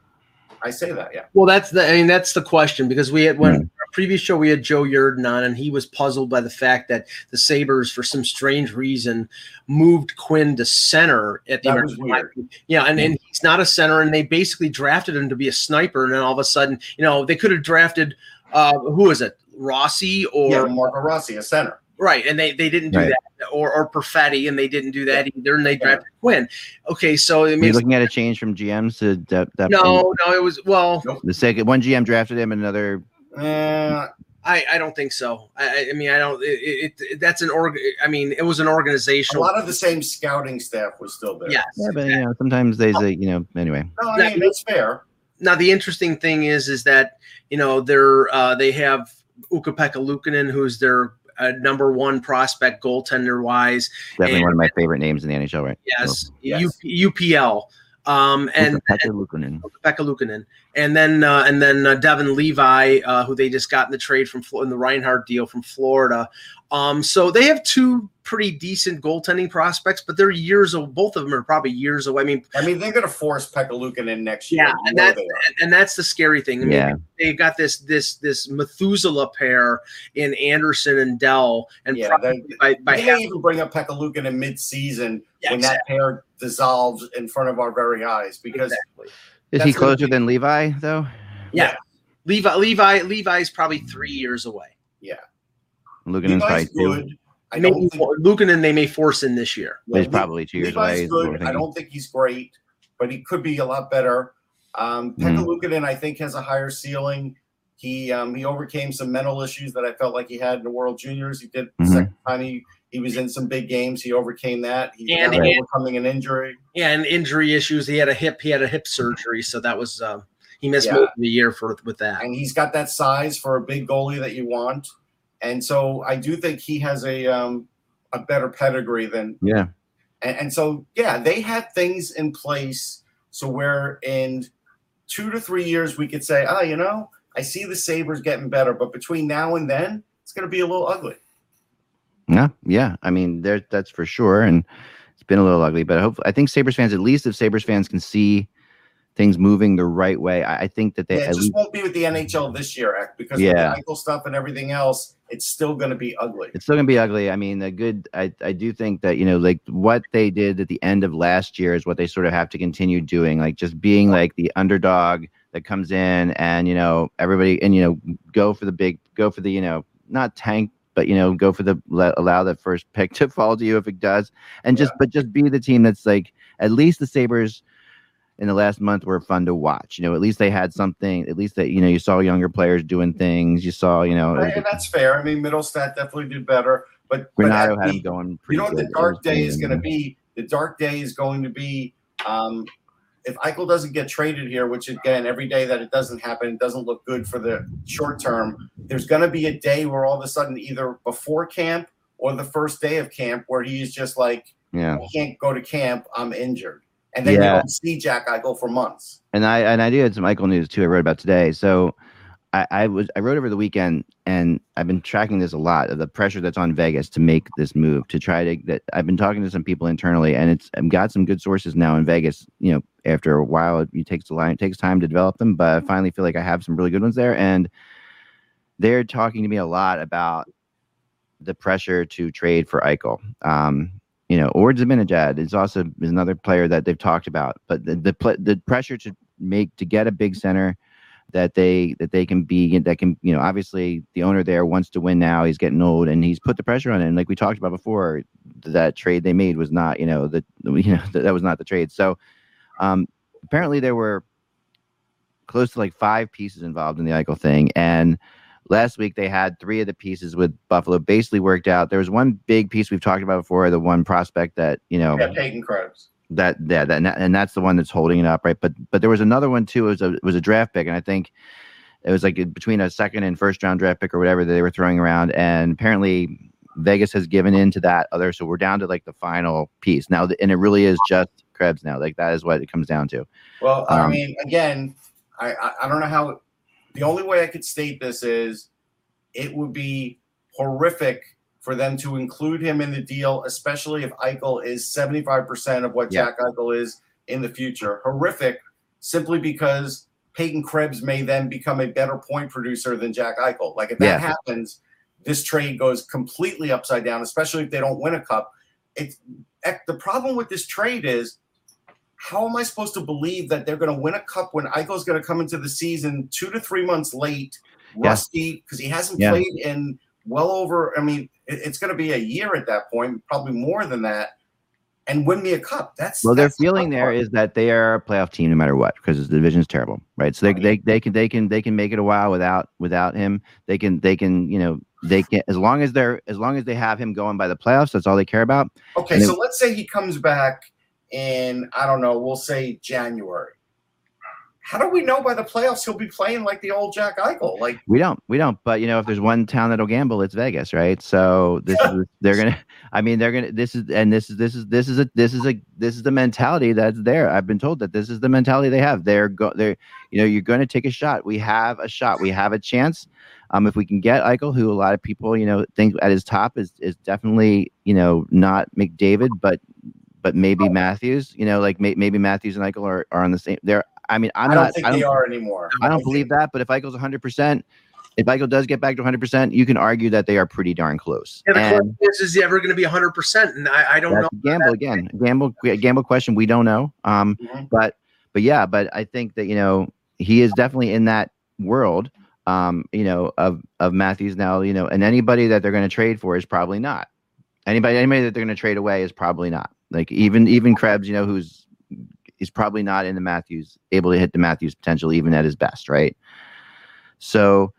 B: I say that, yeah.
A: Well, that's the. I mean, that's the question because we had when
D: Yeah.
A: our previous show we had Joe Yerdon on, and he was puzzled by the fact that the Sabres, for some strange reason, moved Quinn to center at the
B: That was
A: American
B: weird.
A: Yeah, and, and he's not a center, and they basically drafted him to be a sniper, and then all of a sudden, you know, they could have drafted uh, who is it, Rossi or
B: Yeah, Marco Rossi, a center.
A: Right, and they they didn't do
D: Right.
A: that, or or Perfetti, and they didn't do that either, and they drafted Quinn. Okay, so it
D: Are you
A: makes
D: looking at a change from GMs to depth? depth
A: no, no, it was well.
D: The second one GM drafted him, and another.
B: Uh,
A: I, I don't think so. I, I- I mean, I don't. It, it, it that's an org. I mean, it was an
B: organization.
A: a
B: lot of the same scouting staff was still there.
A: yes.
D: Yeah, but you know, sometimes they say, you know. Anyway,
B: No, I mean, that's fair.
A: Now the interesting thing is, is that you know they're uh, they have Ukko-Pekka Luukkonen, who's their uh, number one prospect goaltender wise.
D: definitely
A: And-
D: one of my favorite names in the NHL, right?
A: Yes,
B: Yes.
A: U, UPL. Um, and. Pekka Luukkonen, and then uh, and then uh, Devon Levi, uh, who they just got in the trade from in the Reinhart deal from Florida. Um, so they have two pretty decent goaltending prospects, but they're years old. Both of them are probably years away. I mean,
B: I mean, they're going to force Pekka Luukkonen in next year.
A: yeah, and
B: know
A: that's and that's the scary thing. I mean,
D: Yeah.
A: they've got this this this Methuselah pair in Anderson and Dell, and
B: Yeah,
A: probably by by
B: They
A: half,
B: even bring up Pekka Luukkonen in mid-season
A: Yeah,
B: when that pair dissolves in front of our very eyes because
A: exactly.
D: Is
B: That's
D: he closer
B: be-
D: than Levi though?
A: Yeah, Levi Levi Levi's probably three years away.
D: Yeah. probably
B: Levi's
D: two.
B: good. I
A: Maybe
B: don't think
A: Luukkonen they may force in this year.
D: But he's
B: Le-
D: probably two years away. is what we're
B: good. I don't think he's great, but he could be a lot better. Um,
D: Mhm.
B: Pekka Luukkonen, I think, has a higher ceiling. He um, he overcame some mental issues that I felt like he had in the World Juniors. He did the
D: Mhm.
B: second time he, he was in some big games. He overcame that. He's
A: And- and-
B: overcoming an injury.
A: Yeah, and injury issues. He had a hip. He had a hip surgery, so that was um, he missed
B: Yeah.
A: most of the year for with that.
B: and he's got that size for a big goalie that you want. And so I do think he has a um, a better pedigree than
D: Yeah.
B: and, and so yeah, they had things in place so where in two to three years we could say, oh, you know, I see the Sabres getting better, but between now and then, it's going to be a little ugly.
D: Yeah, yeah. I mean, there that's for sure, and it's been a little ugly. But I hope I think Sabres fans, at least if Sabres fans can see things moving the right way, I, I think that they
B: Yeah, it
D: at
B: just
D: least
B: won't be with the NHL this year, Ek, because
D: Yeah.
B: of the ankle stuff and everything else. It's still going to be ugly.
D: it's still gonna be ugly. I mean, the good. I I do think that you know, like what they did at the end of last year is what they sort of have to continue doing. Like just being like the underdog that comes in and you know everybody and you know go for the big, go for the you know not tank. But you know, go for the let, allow that first pick to fall to you if it does, and just but just be the team that's like at least the Sabres in the last month were fun to watch. You know, at least they had something. At least that you know you saw younger players doing things. You saw you know
B: Right, and that's fair. I mean, Mittelstadt definitely did better, but
D: Granado had
B: the-
D: going.
B: You know what the dark day is going to be? The dark day is going to be um, if Eichel doesn't get traded here, which again, every day that it doesn't happen, it doesn't look good for the short term. There's going to be a day where all of a sudden, either before camp or the first day of camp, where he's just like,
D: Yeah.
B: I can't go to camp, I'm injured. And then you don't see Jack Eichel for months.
D: and I and I do had some Eichel news too. I wrote about today. So I, I was I wrote over the weekend, and I've been tracking this a lot of the pressure that's on Vegas to make this move to try to. That I've been talking to some people internally, and it's I've got some good sources now in Vegas. You know, after a while, it, it takes a line, it takes time to develop them, but I finally feel like I have some really good ones there, and they're talking to me a lot about the pressure to trade for Eichel. Um, you know, or Zibanejad is also is another player that they've talked about. But the the, the pressure to make to get a big center that they that they can be that can you know obviously the owner there wants to win now he's getting old and he's put the pressure on it and like we talked about before that trade they made was not you know that you know that, that was not the trade so um apparently there were close to like five pieces involved in the Eichel thing and last week they had three of the pieces with Buffalo basically worked out there was one big piece we've talked about before the one prospect that you know
B: Yeah, Peyton Krebs.
D: that yeah that and that's the one that's holding it up right but but there was another one too it was a it was a draft pick and i think it was like between a second and first round draft pick or whatever that they were throwing around and apparently vegas has given in to that other so we're down to like the final piece now and it really is just krebs now like that is what it comes down to
B: Well, I
D: Um,
B: mean, again, I, I I don't know how. The only way I could state this is, it would be horrific for them to include him in the deal, especially if Eichel is seventy five percent of what
D: Yeah.
B: Jack Eichel is in the future. Horrific, simply because Peyton Krebs may then become a better point producer than Jack Eichel. Like if that
D: Yeah.
B: happens, this trade goes completely upside down, especially if they don't win a cup. It's the problem with this trade is how am I supposed to believe that they're going to win a cup when Eichel's going to come into the season two to three months late, rusty, because he hasn't
D: Yeah.
B: played in well over, I mean, it- it's going to be a year at that point, probably more than that, and win me a cup. That's
D: well their
B: that's the
D: feeling there is that they are a playoff team no matter what because the division's terrible right? So they, they they can they can they can make it a while without without him. They can they can you know they can as long as they're as long as they have him going by the playoffs that's all they care about.
B: Okay, so let's say he comes back in, I don't know, we'll say January. How do we know by the playoffs he'll be playing like the old Jack Eichel? Like,
D: We don't, we don't. But you know, if there's one town that'll gamble, it's Vegas, right? So this is they're gonna. I mean, they're gonna. This is and this is this is this is a this is a this is the mentality that's there. I've been told that this is the mentality they have. They're go. They're you know, you're going to take a shot. We have a shot. We have a chance. Um, if we can get Eichel, who a lot of people you know think at his top is is definitely you know not McDavid, but but maybe Matthews. You know, like may, maybe Matthews and Eichel are, are on the same. They're. I mean, I'm
B: I don't
D: not.
B: think
D: I don't,
B: they are anymore.
D: I don't believe that, but if Eichel's 100%, if Eichel does get back to 100%, you can argue that they are pretty darn close.
A: Yeah, the
D: and
A: question is, is he ever going to be 100%? And I, I don't know.
D: gamble again. Gamble, gamble question. We don't know. Um,
B: Mhm.
D: but but yeah, but I think that you know he is definitely in that world. Um, you know of of Matthews now. You know, and anybody that they're going to trade for is probably not. Anybody anybody that they're going to trade away is probably not. Like even even Krebs, you know, who's he's probably not in the Matthews able to hit the Matthews potential even at his best, right? So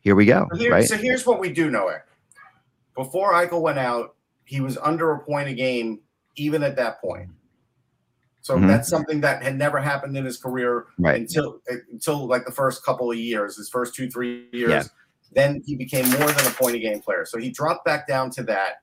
D: here we go,
B: So, here-
D: right?
B: so here's what we do know, Eric. Before Eichel went out, he was under a point a game, even at that point. So
D: Mhm.
B: that's something that had never happened in his career
D: Right.
B: until until like the first couple of years, his first two three years.
D: Yeah.
B: Then he became more than a point a game player. So he dropped back down to that.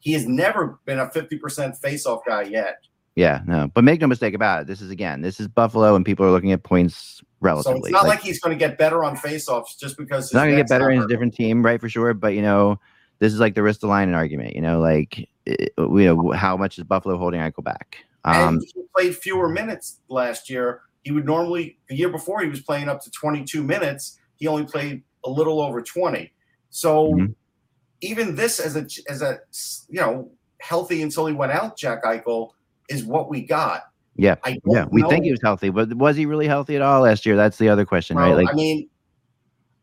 B: He has never been a fifty percent face-off guy yet.
D: Yeah, no, but make no mistake about it. This is again, this is Buffalo, and people are looking at points relatively.
B: So it's not like,
D: Like,
B: he's going to get better on face-offs just because
D: it's not going to get better in a different team, right? For sure, but you know, this is like the Ristolainen argument. You know, like it, you know, how much is Buffalo holding Eichel back? Um,
B: and he played fewer minutes last year. He would normally the year before he was playing up to 22 minutes. He only played a little over 20. So
D: Mhm.
B: Even this as a as a you know healthy until he went out, Jack Eichel is what we got.
D: yeah,
B: I
D: yeah, we think he was healthy, but was he really healthy at all last year? That's the other question,
B: well,
D: right? Like,
B: I mean,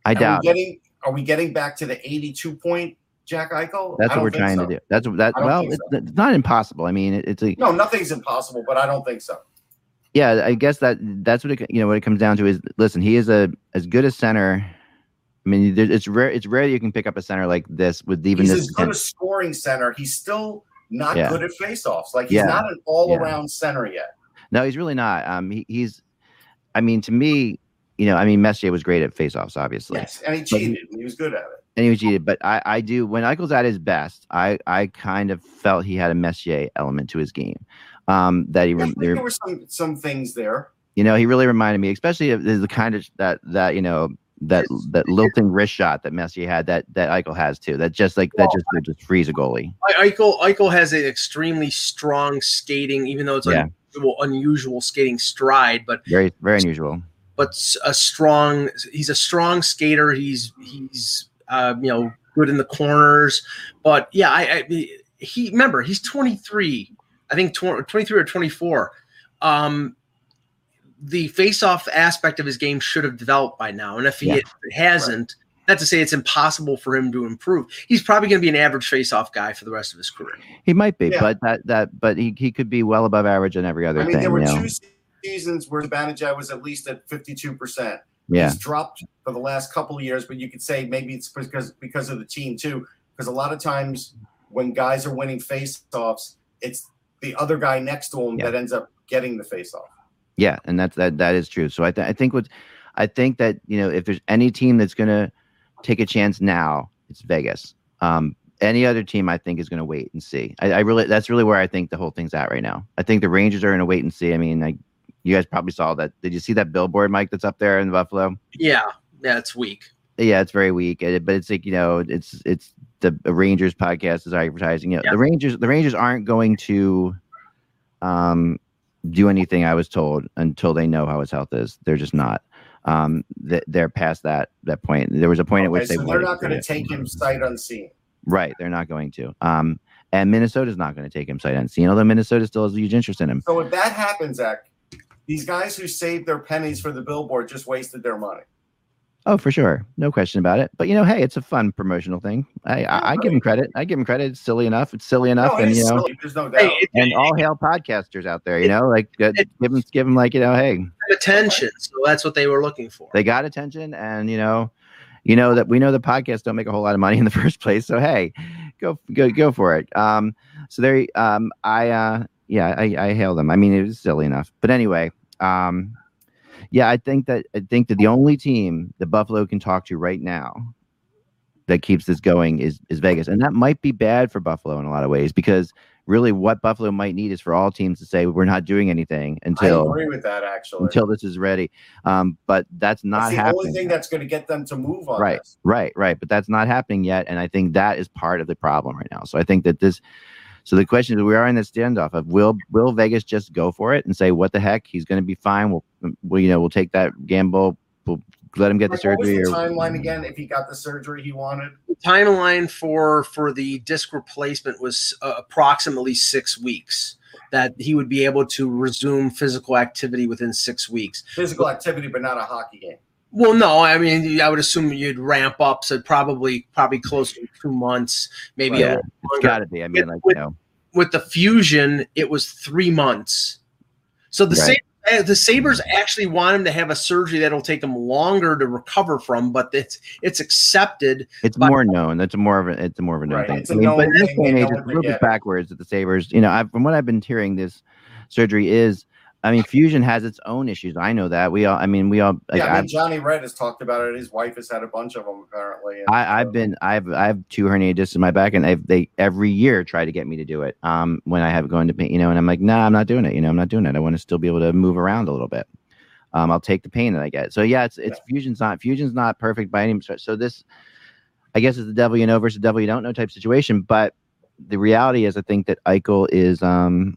D: I doubt.
B: we getting are we getting back to the 82 point Jack Eichel?
D: That's what we're trying
B: so.
D: to do. That's that. Well,
B: think
D: it's, it's not impossible. I mean, it, it's a
B: No, nothing's impossible, but I don't think so.
D: yeah. I guess that that's what it you know what it comes down to is listen. He is a as good a center. I mean, there- it's rare. It's rare that you can pick up a center like this with even
B: He's
D: this.
B: good a scoring center. He's still not
D: Yeah.
B: good at faceoffs. Like he's
D: Yeah.
B: not an all-around center yet.
D: No, he's really not. Um, he, he's. I mean, to me, you know, I mean, Messier was great at faceoffs, obviously,
B: Yes, and he cheated. he was good at it.
D: and he was cheated. But I, I do when Eichel's at his best, I, I kind of felt he had a Messier element to his game. Um, that he,
B: I
D: rem-
B: there were some some things there.
D: you know, he really reminded me, especially of the kind of that that you know that that lilting wrist shot that Messier had that that Eichel has too. That just like that just will just freeze a goalie.
A: Eichel Eichel has an extremely strong skating, even though it's
D: Yeah.
A: unusual, unusual skating stride, but
D: Very very unusual.
A: but a strong. He's a strong skater. He's he's uh, you know good in the corners, but yeah, I, I he remember he's 23, I think 20, 23 or 24. Um, the face-off aspect of his game should have developed by now, and if he
D: Yeah.
A: hasn't, not to say it's impossible for him to improve. He's probably going to be an average face-off guy for the rest of his career.
D: He might be,
B: Yeah.
D: but that that but he, he could be well above average in every other thing.
B: I mean,
D: thing.
B: there were
D: you know?
B: two seasons where Zibanejad was at least at 52%.
D: yeah,
B: He's dropped for the last couple of years, but you could say maybe it's because because of the team too. Because a lot of times when guys are winning face-offs, it's the other guy next to him
D: Yeah.
B: that ends up getting the face-off.
D: Yeah, and that's that that is true. So I th- I think what I think that you know if there's any team that's gonna take a chance now, it's Vegas. Um, any other team I think is gonna wait and see. I, I really that's really where I think the whole thing's at right now. I think the Rangers are gonna wait and see. I mean, like you guys probably saw that. Did you see that billboard, Mike, that's up there in Buffalo?
A: Yeah, yeah, it's weak.
D: Yeah, it's very weak, but it's like you know, it's it's the Rangers podcast is advertising. You know,
A: Yeah.
D: the Rangers the Rangers aren't going to um do anything. I was told until they know how his health is. They're just not. Um, th- they're past that that point. There was a point at which they
B: so they're not going to take him sight unseen.
D: Right, they're not going to. Um, and Minnesota's not going to take him sight unseen. Although Minnesota still has a huge interest in him.
B: So if that happens, Zach, these guys who saved their pennies for the billboard just wasted their money.
D: Oh, for sure, no question about it. But you know, hey, it's a fun promotional thing. I I, I give him credit. I give him credit. It's silly enough. It's silly enough,
B: No,
D: and you know.
B: silly. There's no doubt.
A: Hey, it,
D: and all hail podcasters out there, you know, like uh, give them, give them, like you know, hey,
A: attention, so that's what they were looking for.
D: they got attention, and you know, you know that we know the podcasts don't make a whole lot of money in the first place, so hey, go go go for it. Um, so there, um, I uh, yeah, I, I hail them. I mean, it was silly enough, but anyway, um, yeah, I think that I think that the only team that Buffalo can talk to right now that keeps this going is is Vegas, and that might be bad for Buffalo in a lot of ways because really what Buffalo might need is for all teams to say we're not doing anything until I
B: agree with that actually.
D: until this is ready. Um, but that's not
B: That's the
D: happening.
B: only thing that's going to get them to move on
D: right,
B: this.
D: right, right. But that's not happening yet, and I think that is part of the problem right now. So I think that this. So the question is, we are in this standoff of will will Vegas just go for it and say what the heck he's going to be fine? We'll, we you know we'll take that gamble. We'll let him get the
B: Like, what was
D: surgery.
B: the
D: or,
B: timeline again? If he got the surgery he wanted,
A: The timeline for for the disc replacement was uh, approximately six weeks. That he would be able to resume physical activity within six weeks.
B: physical activity, but not a hockey game.
A: Well, no, I mean, I would assume you'd ramp up, so probably probably close to two months, maybe a
D: yeah,
A: little
D: it's
A: longer.
D: got to be. I mean,
A: With-
D: like
A: with-
D: you know,
A: With the fusion, it was three months. So the
D: Right.
A: Sa- uh, the Sabres actually want him to have a surgery that'll take him longer to recover from, but it's it's accepted.
D: it's
A: but-
D: more known. It's more of a it's more of a known
B: Right,
D: thing.
B: it's a
D: I mean,
B: known
D: but in this
B: thing,
D: day and age, it's a little bit backwards at the Sabres. You know, I, from what I've been hearing, this surgery is. I mean, fusion has its own issues. I know that. We all. I mean, we all. Like,
B: yeah, I mean,
D: I've-
B: Johnny Red has talked about it. His wife has had a bunch of them apparently. and
D: I, I've
B: so-
D: been I've I have two herniated discs in my back, and they every year try to get me to do it. Um, when I have going to pain, you know, and I'm like, nah, I'm not doing it. You know, I'm not doing it. I want to still be able to move around a little bit. Um, I'll take the pain that I get. So yeah, it's it's fusion's not fusion's not perfect by any stretch. So this, I guess, is the devil you know versus the devil you don't know type situation. But the reality is, I think that Eichel is um.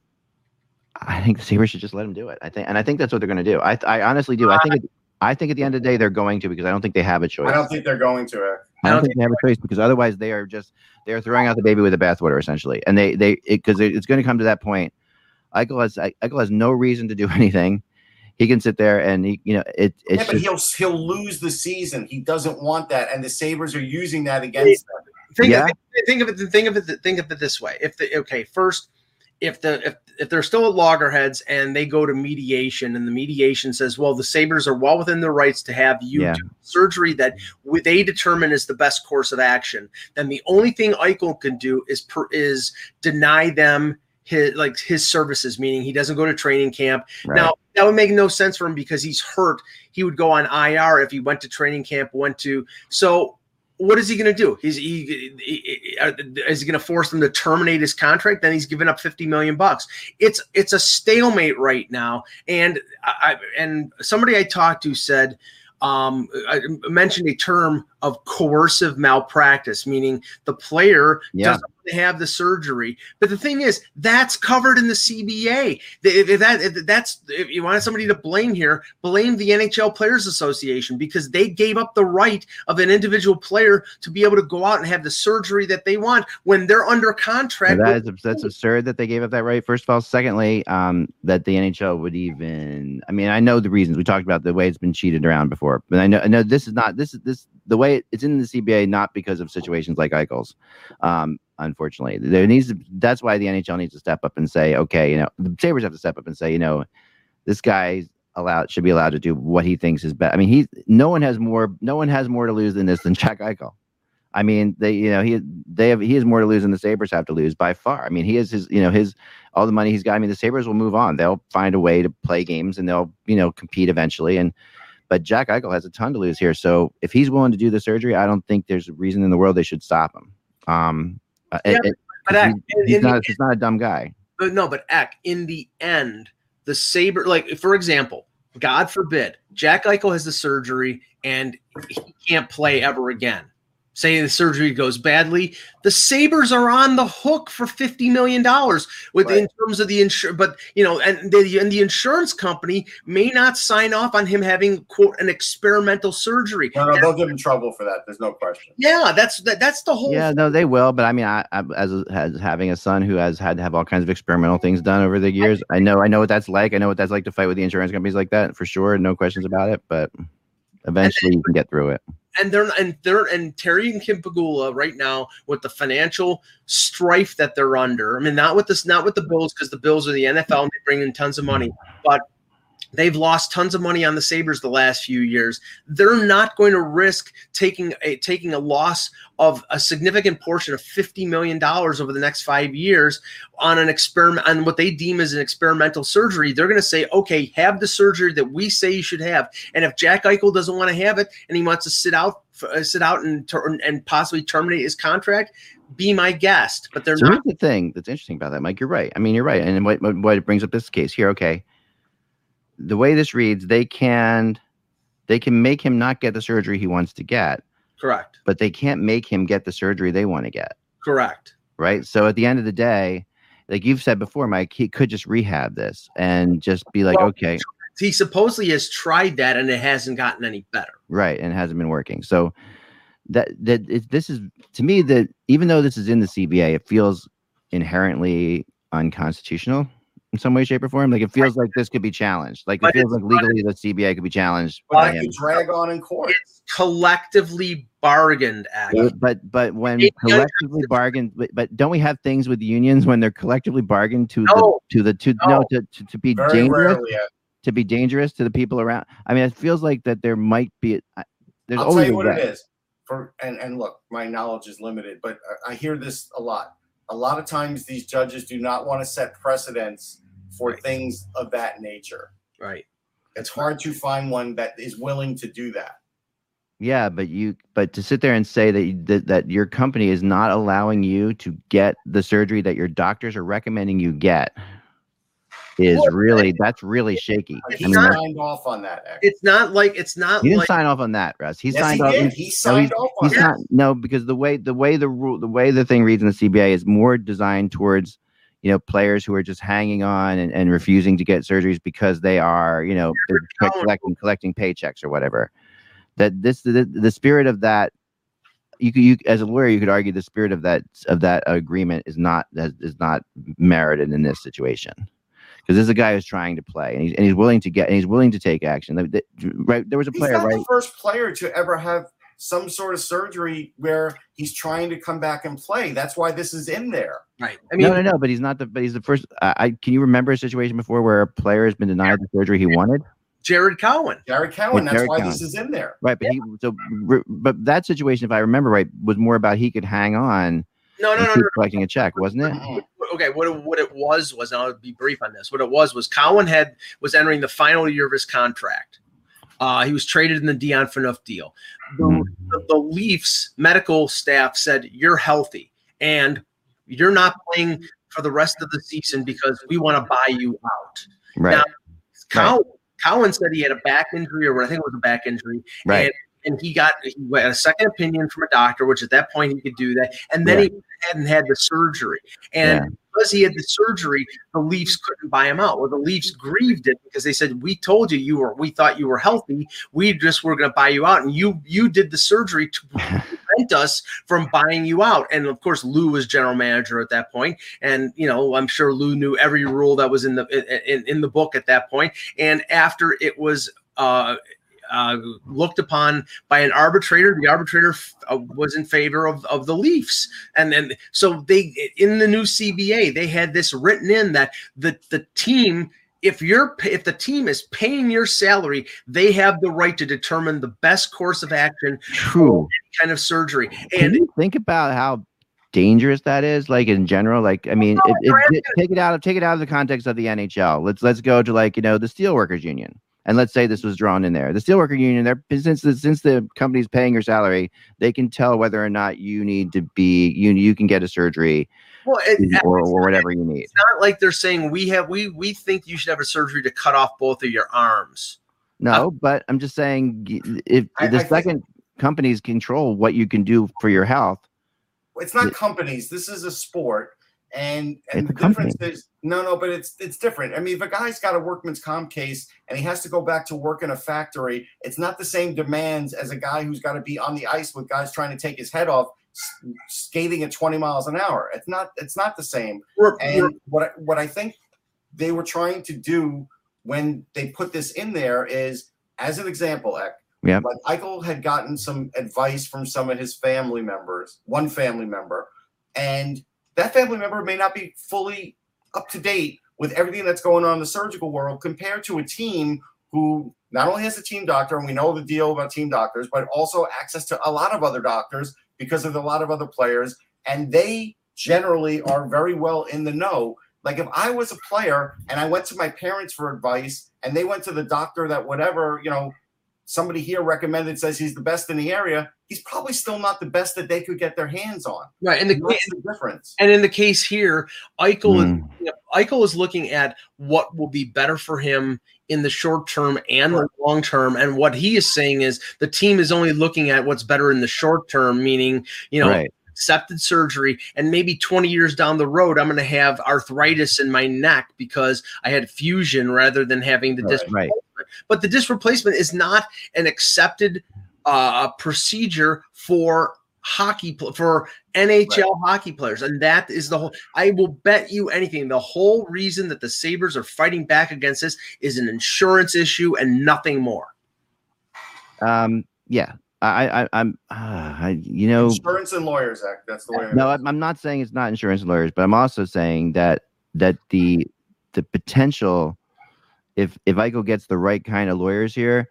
D: I think the Sabres should just let him do it. I think, and I think that's what they're going to do. I, I honestly do. I uh, think, I think at the end of the day, they're going to because I don't think they have a choice.
B: I don't think they're going to. It.
D: I don't think they have a choice because otherwise they are just they're throwing out the baby with the bathwater essentially, and they they because it, it's going to come to that point. Eichel has Eichel has no reason to do anything. He can sit there and he, you know it. It's
B: Yeah, but
D: just,
B: he'll he'll lose the season. He doesn't want that, and the Sabres are using that against them.
A: Think,
D: Yeah.
A: of, it, think of it. Think of it. Think of it this way. If the okay, first, if the if if they're still at loggerheads and they go to mediation, and the mediation says, well, the Sabres are well within their rights to have you
D: Yeah.
A: do surgery that they determine is the best course of action, then the only thing Eichel can do is per, is deny them his like his services, meaning he doesn't go to training camp.
D: right.
A: Now that would make no sense for him because he's hurt. He would go on IR if he went to training camp. Went to so. What is he going to do? He's he, he- uh, is he going to force them to terminate his contract? Then he's giving up fifty million bucks. It's it's a stalemate right now. And I and somebody I talked to said um, I mentioned a term of coercive malpractice, meaning the player
D: Yeah.
A: doesn't to have the surgery. But the thing is, that's covered in the CBA. That that's if you want somebody to blame here, blame the NHL Players Association because they gave up the right of an individual player to be able to go out and have the surgery that they want when they're under contract.
D: That is that's absurd that they gave up that right. First of all, secondly, um, that the NHL would even. I mean, I know the reasons we talked about the way it's been cheated around before, but I know I know this is not this is this the way it's in the CBA not because of situations like Eichel's. Um, unfortunately, there needs to. That's why the NHL needs to step up and say, okay, you know, the Sabres have to step up and say, you know, this guy allowed should be allowed to do what he thinks is best. I mean, he no one has more no one has more to lose than this than Jack Eichel. I mean, they you know he they have he has more to lose than the Sabres have to lose by far. I mean, he has his you know his all the money he's got. I mean, the Sabres will move on. They'll find a way to play games and they'll you know compete eventually. And but Jack Eichel has a ton to lose here. So if he's willing to do the surgery, I don't think there's a reason in the world they should stop him. Um, uh,
A: Yeah,
D: it- it-
A: but Eck,
D: he- he's
A: in
D: not he's not a dumb guy.
A: But no, but Eck, in the end, the Saber, like for example, God forbid, Jack Eichel has the surgery and he can't play ever again. Say the surgery goes badly, the Sabres are on the hook for fifty million dollars with in terms of the insurance. But you know, and the and the insurance company may not sign off on him having quote an experimental surgery.
B: No, no, they'll give him trouble for that. There's no question.
A: Yeah, that's that, that's the whole.
D: Yeah, no, they will. But I mean, I, I as as having a son who has had to have all kinds of experimental things done over the years, I know I know what that's like. I know what that's like to fight with the insurance companies like that for sure. No questions about it. But eventually, you can get through it.
A: And they're and they're and Terry and Kim Pegula right now with the financial strife that they're under. I mean, not with this, not with the Bills because the Bills are the NFL and they bring in tons of money, but they've lost tons of money on the Sabres the last few years. They're not going to risk taking a taking a loss of a significant portion of fifty million dollars over the next five years on an experiment on what they deem as an experimental surgery. They're going to say, okay, have the surgery that we say you should have, and if Jack Eichel doesn't want to have it and he wants to sit out uh, sit out and and possibly terminate his contract, be my guest. But they're
D: So
A: not.
D: the thing that's interesting about that, Mike. You're right. I mean, you're right. And what what, what it brings up this case here, okay. The way this reads, they can they can make him not get the surgery he wants to get,
A: Correct.
D: but they can't make him get the surgery they want to get.
A: Correct.
D: right? So at the end of the day, like you've said before, Mike, he could just rehab this and just be like,
A: Well,
D: okay,
A: He supposedly has tried that and it hasn't gotten any better.
D: right, and it hasn't been working. So that that it, this is to me that even though this is in the CBA, it feels inherently unconstitutional in some way, shape, or form. Like it feels like this could be challenged. Like it feels like legally the CBA could be challenged.
B: But
D: by
B: it could drag on in court.
A: It's collectively bargained at.
D: But- But but when
A: It-
D: collectively bargained, but, but don't we have things with unions when they're collectively bargained to the to the to
A: No.
D: no to, to, to be
B: Very
D: dangerous?
B: rarely.
D: to be dangerous to the people around. I mean, it feels like that there might be. I- There's
B: I'll tell
D: always
B: you what
D: way.
B: it is. For and and look, my knowledge is limited, but I- I hear this a lot. A lot of times, these judges do not want to set precedents for things of that nature.
A: Right.
B: It's hard to find one that is willing to do that.
D: Yeah, but you, but to sit there and say that, you, that that your company is not allowing you to get the surgery that your doctors are recommending you get is really that's really shaky.
B: But
D: I
B: he
D: mean,
A: not-
D: that-
B: signed off on that. Act.
A: It's not like it's not
D: he didn't
A: like
D: sign off on that, Russ. He
B: yes,
D: signed
B: he
D: off.
B: did.
D: he's-
B: He
D: no,
B: signed off on
D: He's
B: that.
D: not no because the way the way the rule the way the thing reads in the CBA is more designed towards you know players who are just hanging on and, and refusing to get surgeries because they are you know they're collecting collecting paychecks or whatever. That this the, the spirit of that you could you as a lawyer you could argue the spirit of that of that agreement is not is is not merited in this situation because this is a guy who's trying to play and he's, and he's willing to get and he's willing to take action. The- the- Right, there was a
B: He's
D: player
B: not
D: right
B: the first player to ever have some sort of surgery where he's trying to come back and play. That's why this is in there.
A: right. I mean,
D: no, no, no. But he's not the. But he's the first. I I can you remember a situation before where a player has been denied the surgery he wanted?
A: Jared Cowen.
B: Jared Cowen.
D: Yeah,
B: That's
D: Jared
B: why
D: Cowen.
B: this is in there.
D: Right, but he so. But that situation, if I remember right, was more about he could hang on
A: No, no,
D: and
A: no,
D: keep
A: no.
D: collecting a check, wasn't it?
A: Okay, what it, what it was was, and I'll be brief on this. What it was was Cowen had was entering the final year of his contract. Uh, he was traded in the Dion Phaneuf deal. The,
D: Mhm.
A: the, the Leafs medical staff said you're healthy and you're not playing for the rest of the season because we want to buy you out.
D: Right,
A: Now, Cowen, Cowen said he had a back injury, or I think it was a back injury,
D: right.
A: And he got he got a second opinion from a doctor, which at that point he could do that, and then
D: Yeah.
A: he hadn't had the surgery, and
D: Yeah.
A: because he had the surgery, the Leafs couldn't buy him out. Well, the Leafs grieved it because they said, "We told you you were. We thought you were healthy. We just were going to buy you out, and you you did the surgery to prevent us from buying you out." And of course, Lou was general manager at that point, and you know, I'm sure Lou knew every rule that was in the in, in the book at that point. And after it was. Uh, uh, looked upon by an arbitrator. The arbitrator uh, was in favor of, of the Leafs, and then so they in the new CBA they had this written in that the the team. If you're if the team is paying your salary, they have the right to determine the best course of action,
D: True.
A: kind of surgery. And
D: think about how dangerous that is? Like in general, like I mean,
A: No,
D: if, if,
A: Brandon.
D: take it out of take it out of the context of the NHL. Let's let's go to like you know the steelworkers union, and let's say this was drawn in there. The steelworker union, they're since the, since the company's paying your salary, they can tell whether or not you need to be you you can get a surgery
A: well, it,
D: or, or whatever you need.
A: it's not like they're saying we have we we think you should have a surgery to cut off both of your arms.
D: No, uh, but I'm just saying if
B: I-
D: the
B: I
D: second companies control what you can do for your health.
B: It's not companies. This is a sport, and and
D: It's
B: the difference
D: company.
B: is no, no, but it's it's different. I mean, if a guy's got a workman's comp case and he has to go back to work in a factory, it's not the same demands as a guy who's got to be on the ice with guys trying to take his head off, skating at twenty miles an hour. It's not. It's not the same.
A: We're- we're-
B: And what I- what I think they were trying to do when they put this in there is, as an example, Eck,
D: Yep.
B: like Eichel had gotten some advice from some of his family members, one family member, and that family member may not be fully up to date with everything that's going on in the surgical world compared to a team who not only has a team doctor, and we know the deal about team doctors, but also access to a lot of other doctors because of a lot of other players, and they generally are very well in the know. Like if I was a player and I went to my parents for advice and they went to the doctor that whatever, you know, somebody here recommended says he's the best in the area, he's probably still not the best that they could get their hands on.
A: right, and the
B: And the difference.
A: and in the case here, Eichel is
D: Mm.
A: you know, Eichel is looking at what will be better for him in the short term and the long term. And what he is saying is the team is only looking at what's better in the short term, meaning, you know,
D: right.
A: Accepted surgery. And maybe 20 years down the road, I'm going to have arthritis in my neck because I had fusion rather than having the
B: Right.
A: disc.
D: Right.
A: But the disc replacement is not an accepted uh, procedure for hockey pl- for NHL hockey players, and that is the whole. I will bet you anything. The whole reason that the Sabres are fighting back against this is an insurance issue and nothing more.
D: Um. Yeah. I. I. I'm. Uh, I, you know.
B: Insurance and lawyers act. That's the way. it
D: No. I'm I'm not saying it's not insurance and lawyers, but I'm also saying that that the the potential, if if Eichel gets the right kind of lawyers here,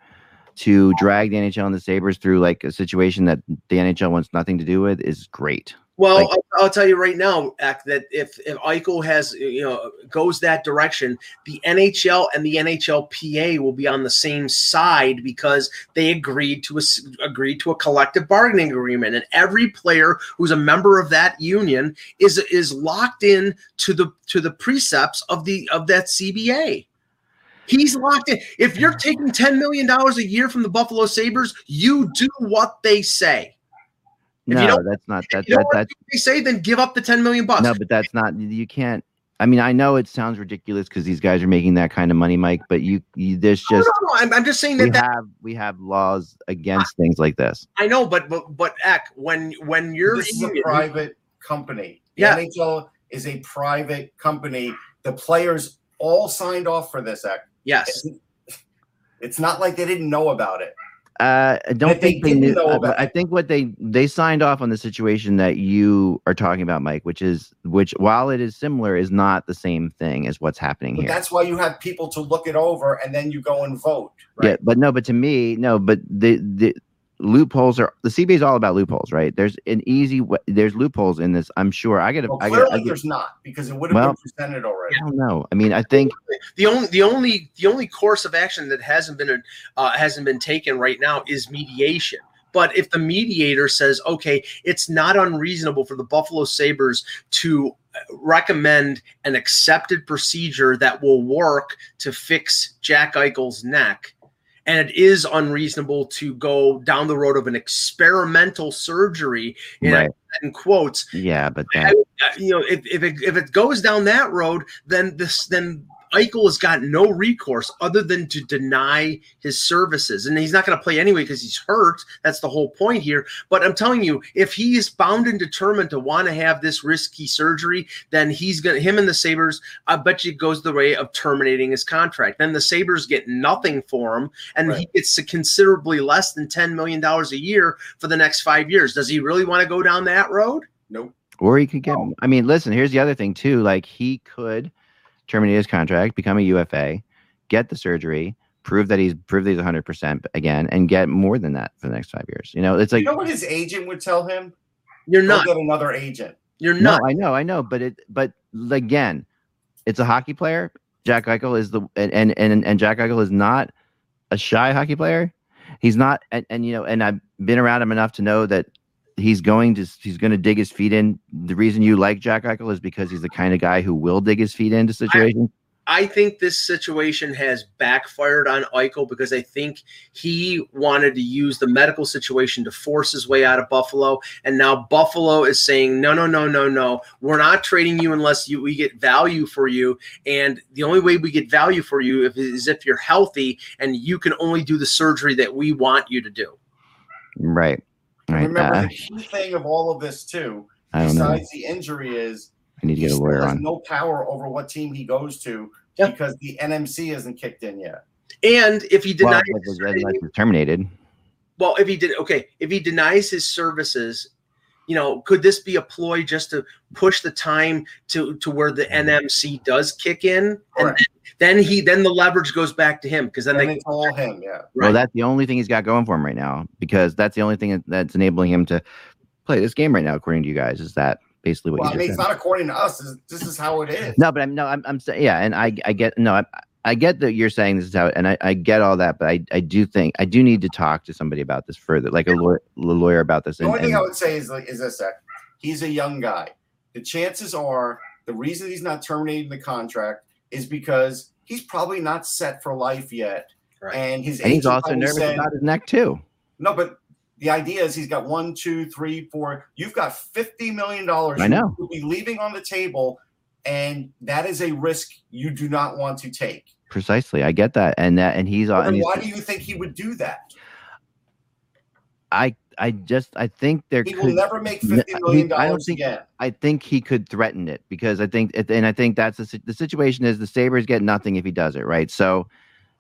D: to drag the NHL and the Sabres through like a situation that the NHL wants nothing to do with, is great.
A: Well,
D: Like-
A: I'll, I'll tell you right now, Ak, that if if Eichel has you know goes that direction, the NHL and the NHLPA will be on the same side because they agreed to a agreed to a collective bargaining agreement, and every player who's a member of that union is is locked in to the to the precepts of the of that CBA. He's locked in. If you're taking ten million dollars a year from the Buffalo Sabres, you do what they say. If you
D: No,
A: don't-
D: that's not that,
A: You know
D: that
A: what
D: that's
A: they say, then give up the ten million bucks.
D: no, but that's not you can't. I mean, I know it sounds ridiculous because these guys are making that kind of money, Mike. But you, you there's just
A: no, no, I'm, I'm just saying
D: we
A: that, that
D: have we have laws against things like this.
A: I know, but but but Eck, when when you're
B: this is a
A: in-
B: private company. The
A: Yeah.
B: NHL is a private company. The players all signed off for this act.
A: Yes,
B: It's not like they didn't know about it.
D: Uh, I don't
B: That they
D: think they knew.
B: know
D: uh,
B: about
D: I think what they they signed off on the situation that you are talking about, Mike, which is which while it is similar, is not the same thing as what's happening
B: But
D: here.
B: that's why you have people to look it over and then you go and vote.
D: Yeah, but no, but to me, no, but the the loopholes are the CBA is all about loopholes, right? There's an easy way. There's loopholes in this. I'm sure. I gotta.
B: Well,
D: I gotta. I,
B: clearly there's not because it would have
D: Well-
B: been presented already.
D: I don't know. I mean, I think
A: the only the only the only course of action that hasn't been uh, hasn't been taken right now is mediation. But if the mediator says, okay, it's not unreasonable for the Buffalo Sabres to uh, recommend an accepted procedure that will work to fix Jack Eichel's neck, and it is unreasonable to go down the road of an experimental surgery in,
D: Right.
A: in quotes
D: Yeah, but
A: I,
D: uh,
A: you know, if, if it if it goes down that road, then this then Eichel has got no recourse other than to deny his services, and he's not going to play anyway because he's hurt. That's the whole point here. But I'm telling you, if he is bound and determined to want to have this risky surgery, then he's gonna him and the Sabres. I bet you it goes the way of terminating his contract. Then the Sabres get nothing for him, and he
B: Right.
A: gets considerably less than ten million dollars a year for the next five years. Does he really want to go down that road?
B: Nope.
D: or he could get. I mean, listen. Here's the other thing too. Like he could terminate his contract, become a UFA, get the surgery, prove that he's prove that he's 100 percent again, and get more than that for the next five years. You know, it's like
B: you know what his agent would tell him?
A: You're
B: Go
A: not.
B: get another agent.
A: You're
D: no,
A: not.
D: I know, I know, but it, but again, it's a hockey player. Jack Eichel is the and and and, and Jack Eichel is not a shy hockey player. He's not, and, and you know, and I've been around him enough to know that he's going to he's going to dig his feet in. The reason you like Jack Eichel is because he's the kind of guy who will dig his feet into situations.
A: I think this situation has backfired on Eichel because I think he wanted to use the medical situation to force his way out of Buffalo, and now Buffalo is saying, "No, no, no, no, no. We're not trading you unless you we get value for you, and the only way we get value for you if, is if you're healthy, and you can only do the surgery that we want you to do."
D: Right. Right.
B: Remember
D: Uh,
B: the key thing of all of this too,
D: I don't know.
B: besides the injury, is
D: I need to
B: he
D: get a lawyer
B: has
D: on.
B: no power over what team he goes to
A: Yeah.
B: because the NMC hasn't kicked in yet.
A: And if he
D: Well,
A: denies,
D: unless unless it's terminated.
A: well, if he did, okay, if he denies his services, you know, could this be a ploy just to push the time to to where the mm-hmm. NMC does kick in, and
B: Correct.
A: then he then the leverage goes back to him because then
B: And
A: they
B: it's all him, yeah.
D: Well, that's the only thing he's got going for him right now because that's the only thing that's enabling him to play this game right now, according to you guys. Is that basically what
B: Well, I
D: you
B: mean,
D: just
B: it's
D: said?
B: not according to us. This- This is how it is.
D: No, but I'm no, I'm, I'm saying yeah, and I I get no, I, I get that you're saying this is how, and I, I get all that, but I I do think I do need to talk to somebody about this further, like a lawyer, a lawyer about this.
B: The
D: And,
B: only thing
D: and-
B: I would say is like is this: that he's a young guy. The chances are the reason he's not terminating the contract is because he's probably not set for life yet,
A: Right.
B: and his
D: and he's also
B: probably
D: nervous
B: said-
D: about his neck too.
B: No, but the idea is he's got one, two, three, four. You've got fifty million dollars.
D: I know.
B: You'll be leaving on the table, and that is a risk you do not want to take.
D: Precisely, I get that, and that, and he's
B: Well,
D: on. And
B: why
D: he's,
B: do you think he would do that?
D: I I just I think there
B: He
D: could.
B: will never make fifty million
D: he- I don't think-
B: again.
D: I think he could threaten it because I think, and I think that's the, the situation is the Sabres get nothing if he does it, right? So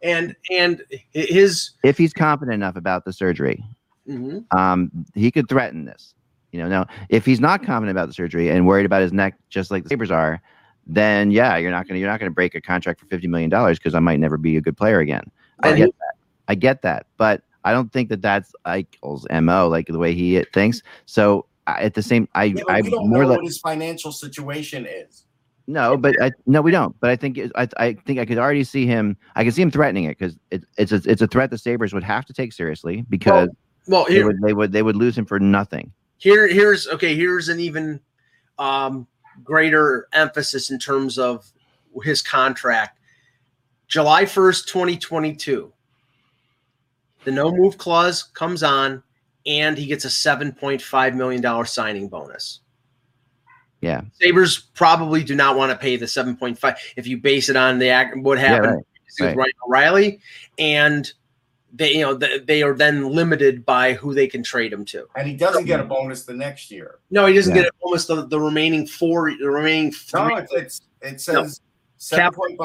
A: and and his
D: if he's confident enough about the surgery,
A: mhm.
D: um, he could threaten this. You know, now if he's not confident about the surgery and worried about his neck, just like the Sabres are, then yeah, you're not gonna you're not gonna break a contract for fifty million dollars because I might never be a good player again. I get that. I get that, but I don't think that that's Eichel's mo, like the way he thinks. So I- at the same, I
B: Yeah,
D: I
B: don't
D: more
B: know
D: like
B: what his financial situation is.
D: no, but I, no, we don't. But I think it- I, I think I could already see him. I can see him threatening it because it, it's a, it's a threat the Sabres would have to take seriously because
A: well
D: they
A: here
D: would they would they would lose him for nothing.
A: here here's okay here's an even um, greater emphasis in terms of his contract. July 1st 2022 the no move clause comes on and he gets a 7.5 million dollar signing bonus.
D: Yeah,
A: sabres probably do not want to pay the 7.5 if you base it on the what happened
D: right,
A: with
D: right.
A: Ryan O'Reilly and they you know they are then limited by who they can trade him to
B: And he doesn't get a bonus the next year.
A: no, he doesn't
D: Yeah.
A: get almost the, the remaining four, the remaining three.
B: No, it's, it's it says
A: Cap-
B: 7.50,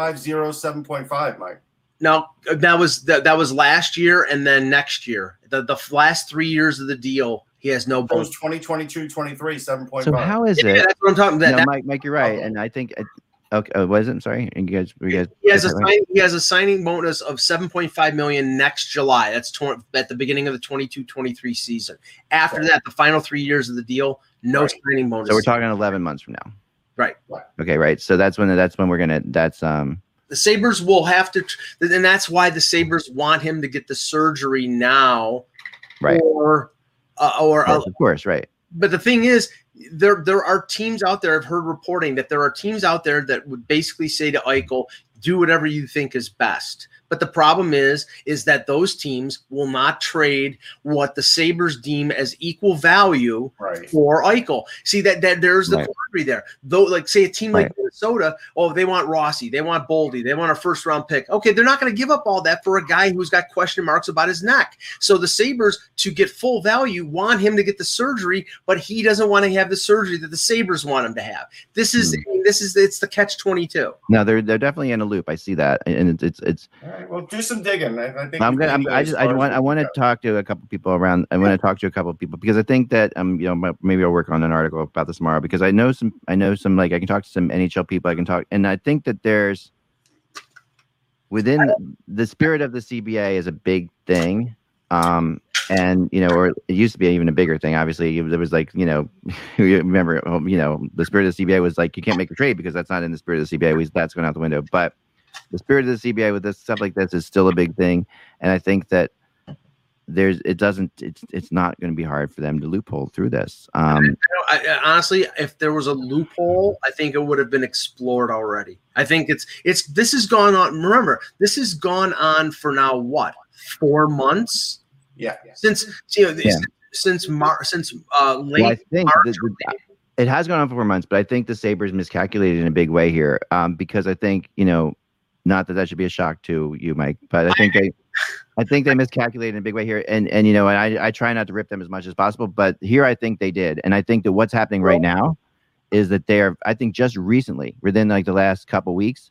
B: 7.5, Mike.
A: No, that was that, that was last year, and then next year, the the last three years of the deal, he has no
B: It was
A: bonus.
B: 2022, 23, 7.5.
D: So how is
A: Yeah,
D: it?
A: that's what I'm talking about.
D: No,
A: That-
D: Mike, Mike, you're right, and I think uh, okay. Uh, what is it? I'm sorry, and you guys, you guys.
A: he has a
D: right?
A: sign, he has a signing bonus of 7.5 million next July. That's tw- at the beginning of the 22-23 season. After that, the final three years of the deal, no
B: Right.
A: signing bonus.
D: So we're talking 11 months from now.
A: Right.
D: Okay, right. So that's when that's when we're gonna. That's um.
A: the Sabres will have to, and that's why the Sabres want him to get the surgery now,
D: Right.
A: Or, uh, or
D: of course, right.
A: But the thing is there there are teams out there i've heard reporting that there are teams out there that would basically say to eichel do whatever you think is best But the problem is, is that those teams will not trade what the Sabres deem as equal value
B: Right.
A: for Eichel. See that that there's the
D: Right.
A: quandary there. Though, like say a team like
D: Right.
A: Minnesota, oh, they want Rossi, they want Boldy, they want a first round pick. Okay, they're not going to give up all that for a guy who's got question marks about his neck. So the Sabres, to get full value, want him to get the surgery, but he doesn't want to have the surgery that the Sabres want him to have. This is.
D: Hmm.
A: I mean, this is it's the catch twenty two.
D: No, they're they're definitely in a loop. I see that, and it's it's it's.
B: All right. Well, do some digging. I, I think
D: I'm gonna. I'm, I just. I want. I want to talk to a couple people around. I want to talk to a couple people because I think that um you know maybe I'll work on an article about this tomorrow because I know some. I know some like I can talk to some NHL people. I can talk, and I think that there's within the spirit of the CBA is a big thing. Um, and you know, or it used to be even a bigger thing. Obviously, there was like you know, remember, um, you know, the spirit of the CBA was like you can't make a trade because that's not in the spirit of the CBA. We, that's going out the window. But the spirit of the CBA with this stuff like this is still a big thing, and I think that there's it doesn't it's it's not going to be hard for them to loophole through this. Um,
A: I, I- honestly, if there was a loophole, I think it would have been explored already. I think it's it's this has gone on. Remember, this has gone on for now what four months
B: Yeah.
A: since you know
D: Yeah.
A: since Mar- since uh, late
D: well, I think
A: March.
D: that the- it has gone on for four months, but I think the Sabres miscalculated in a big way here um, because I think you know, not that that should be a shock to you, Mike, but I think they. I think they miscalculated in a big way here, and and you know, and I I try not to rip them as much as possible, but here I think they did, and I think that what's happening right now is that they are, I think, just recently, within like the last couple weeks,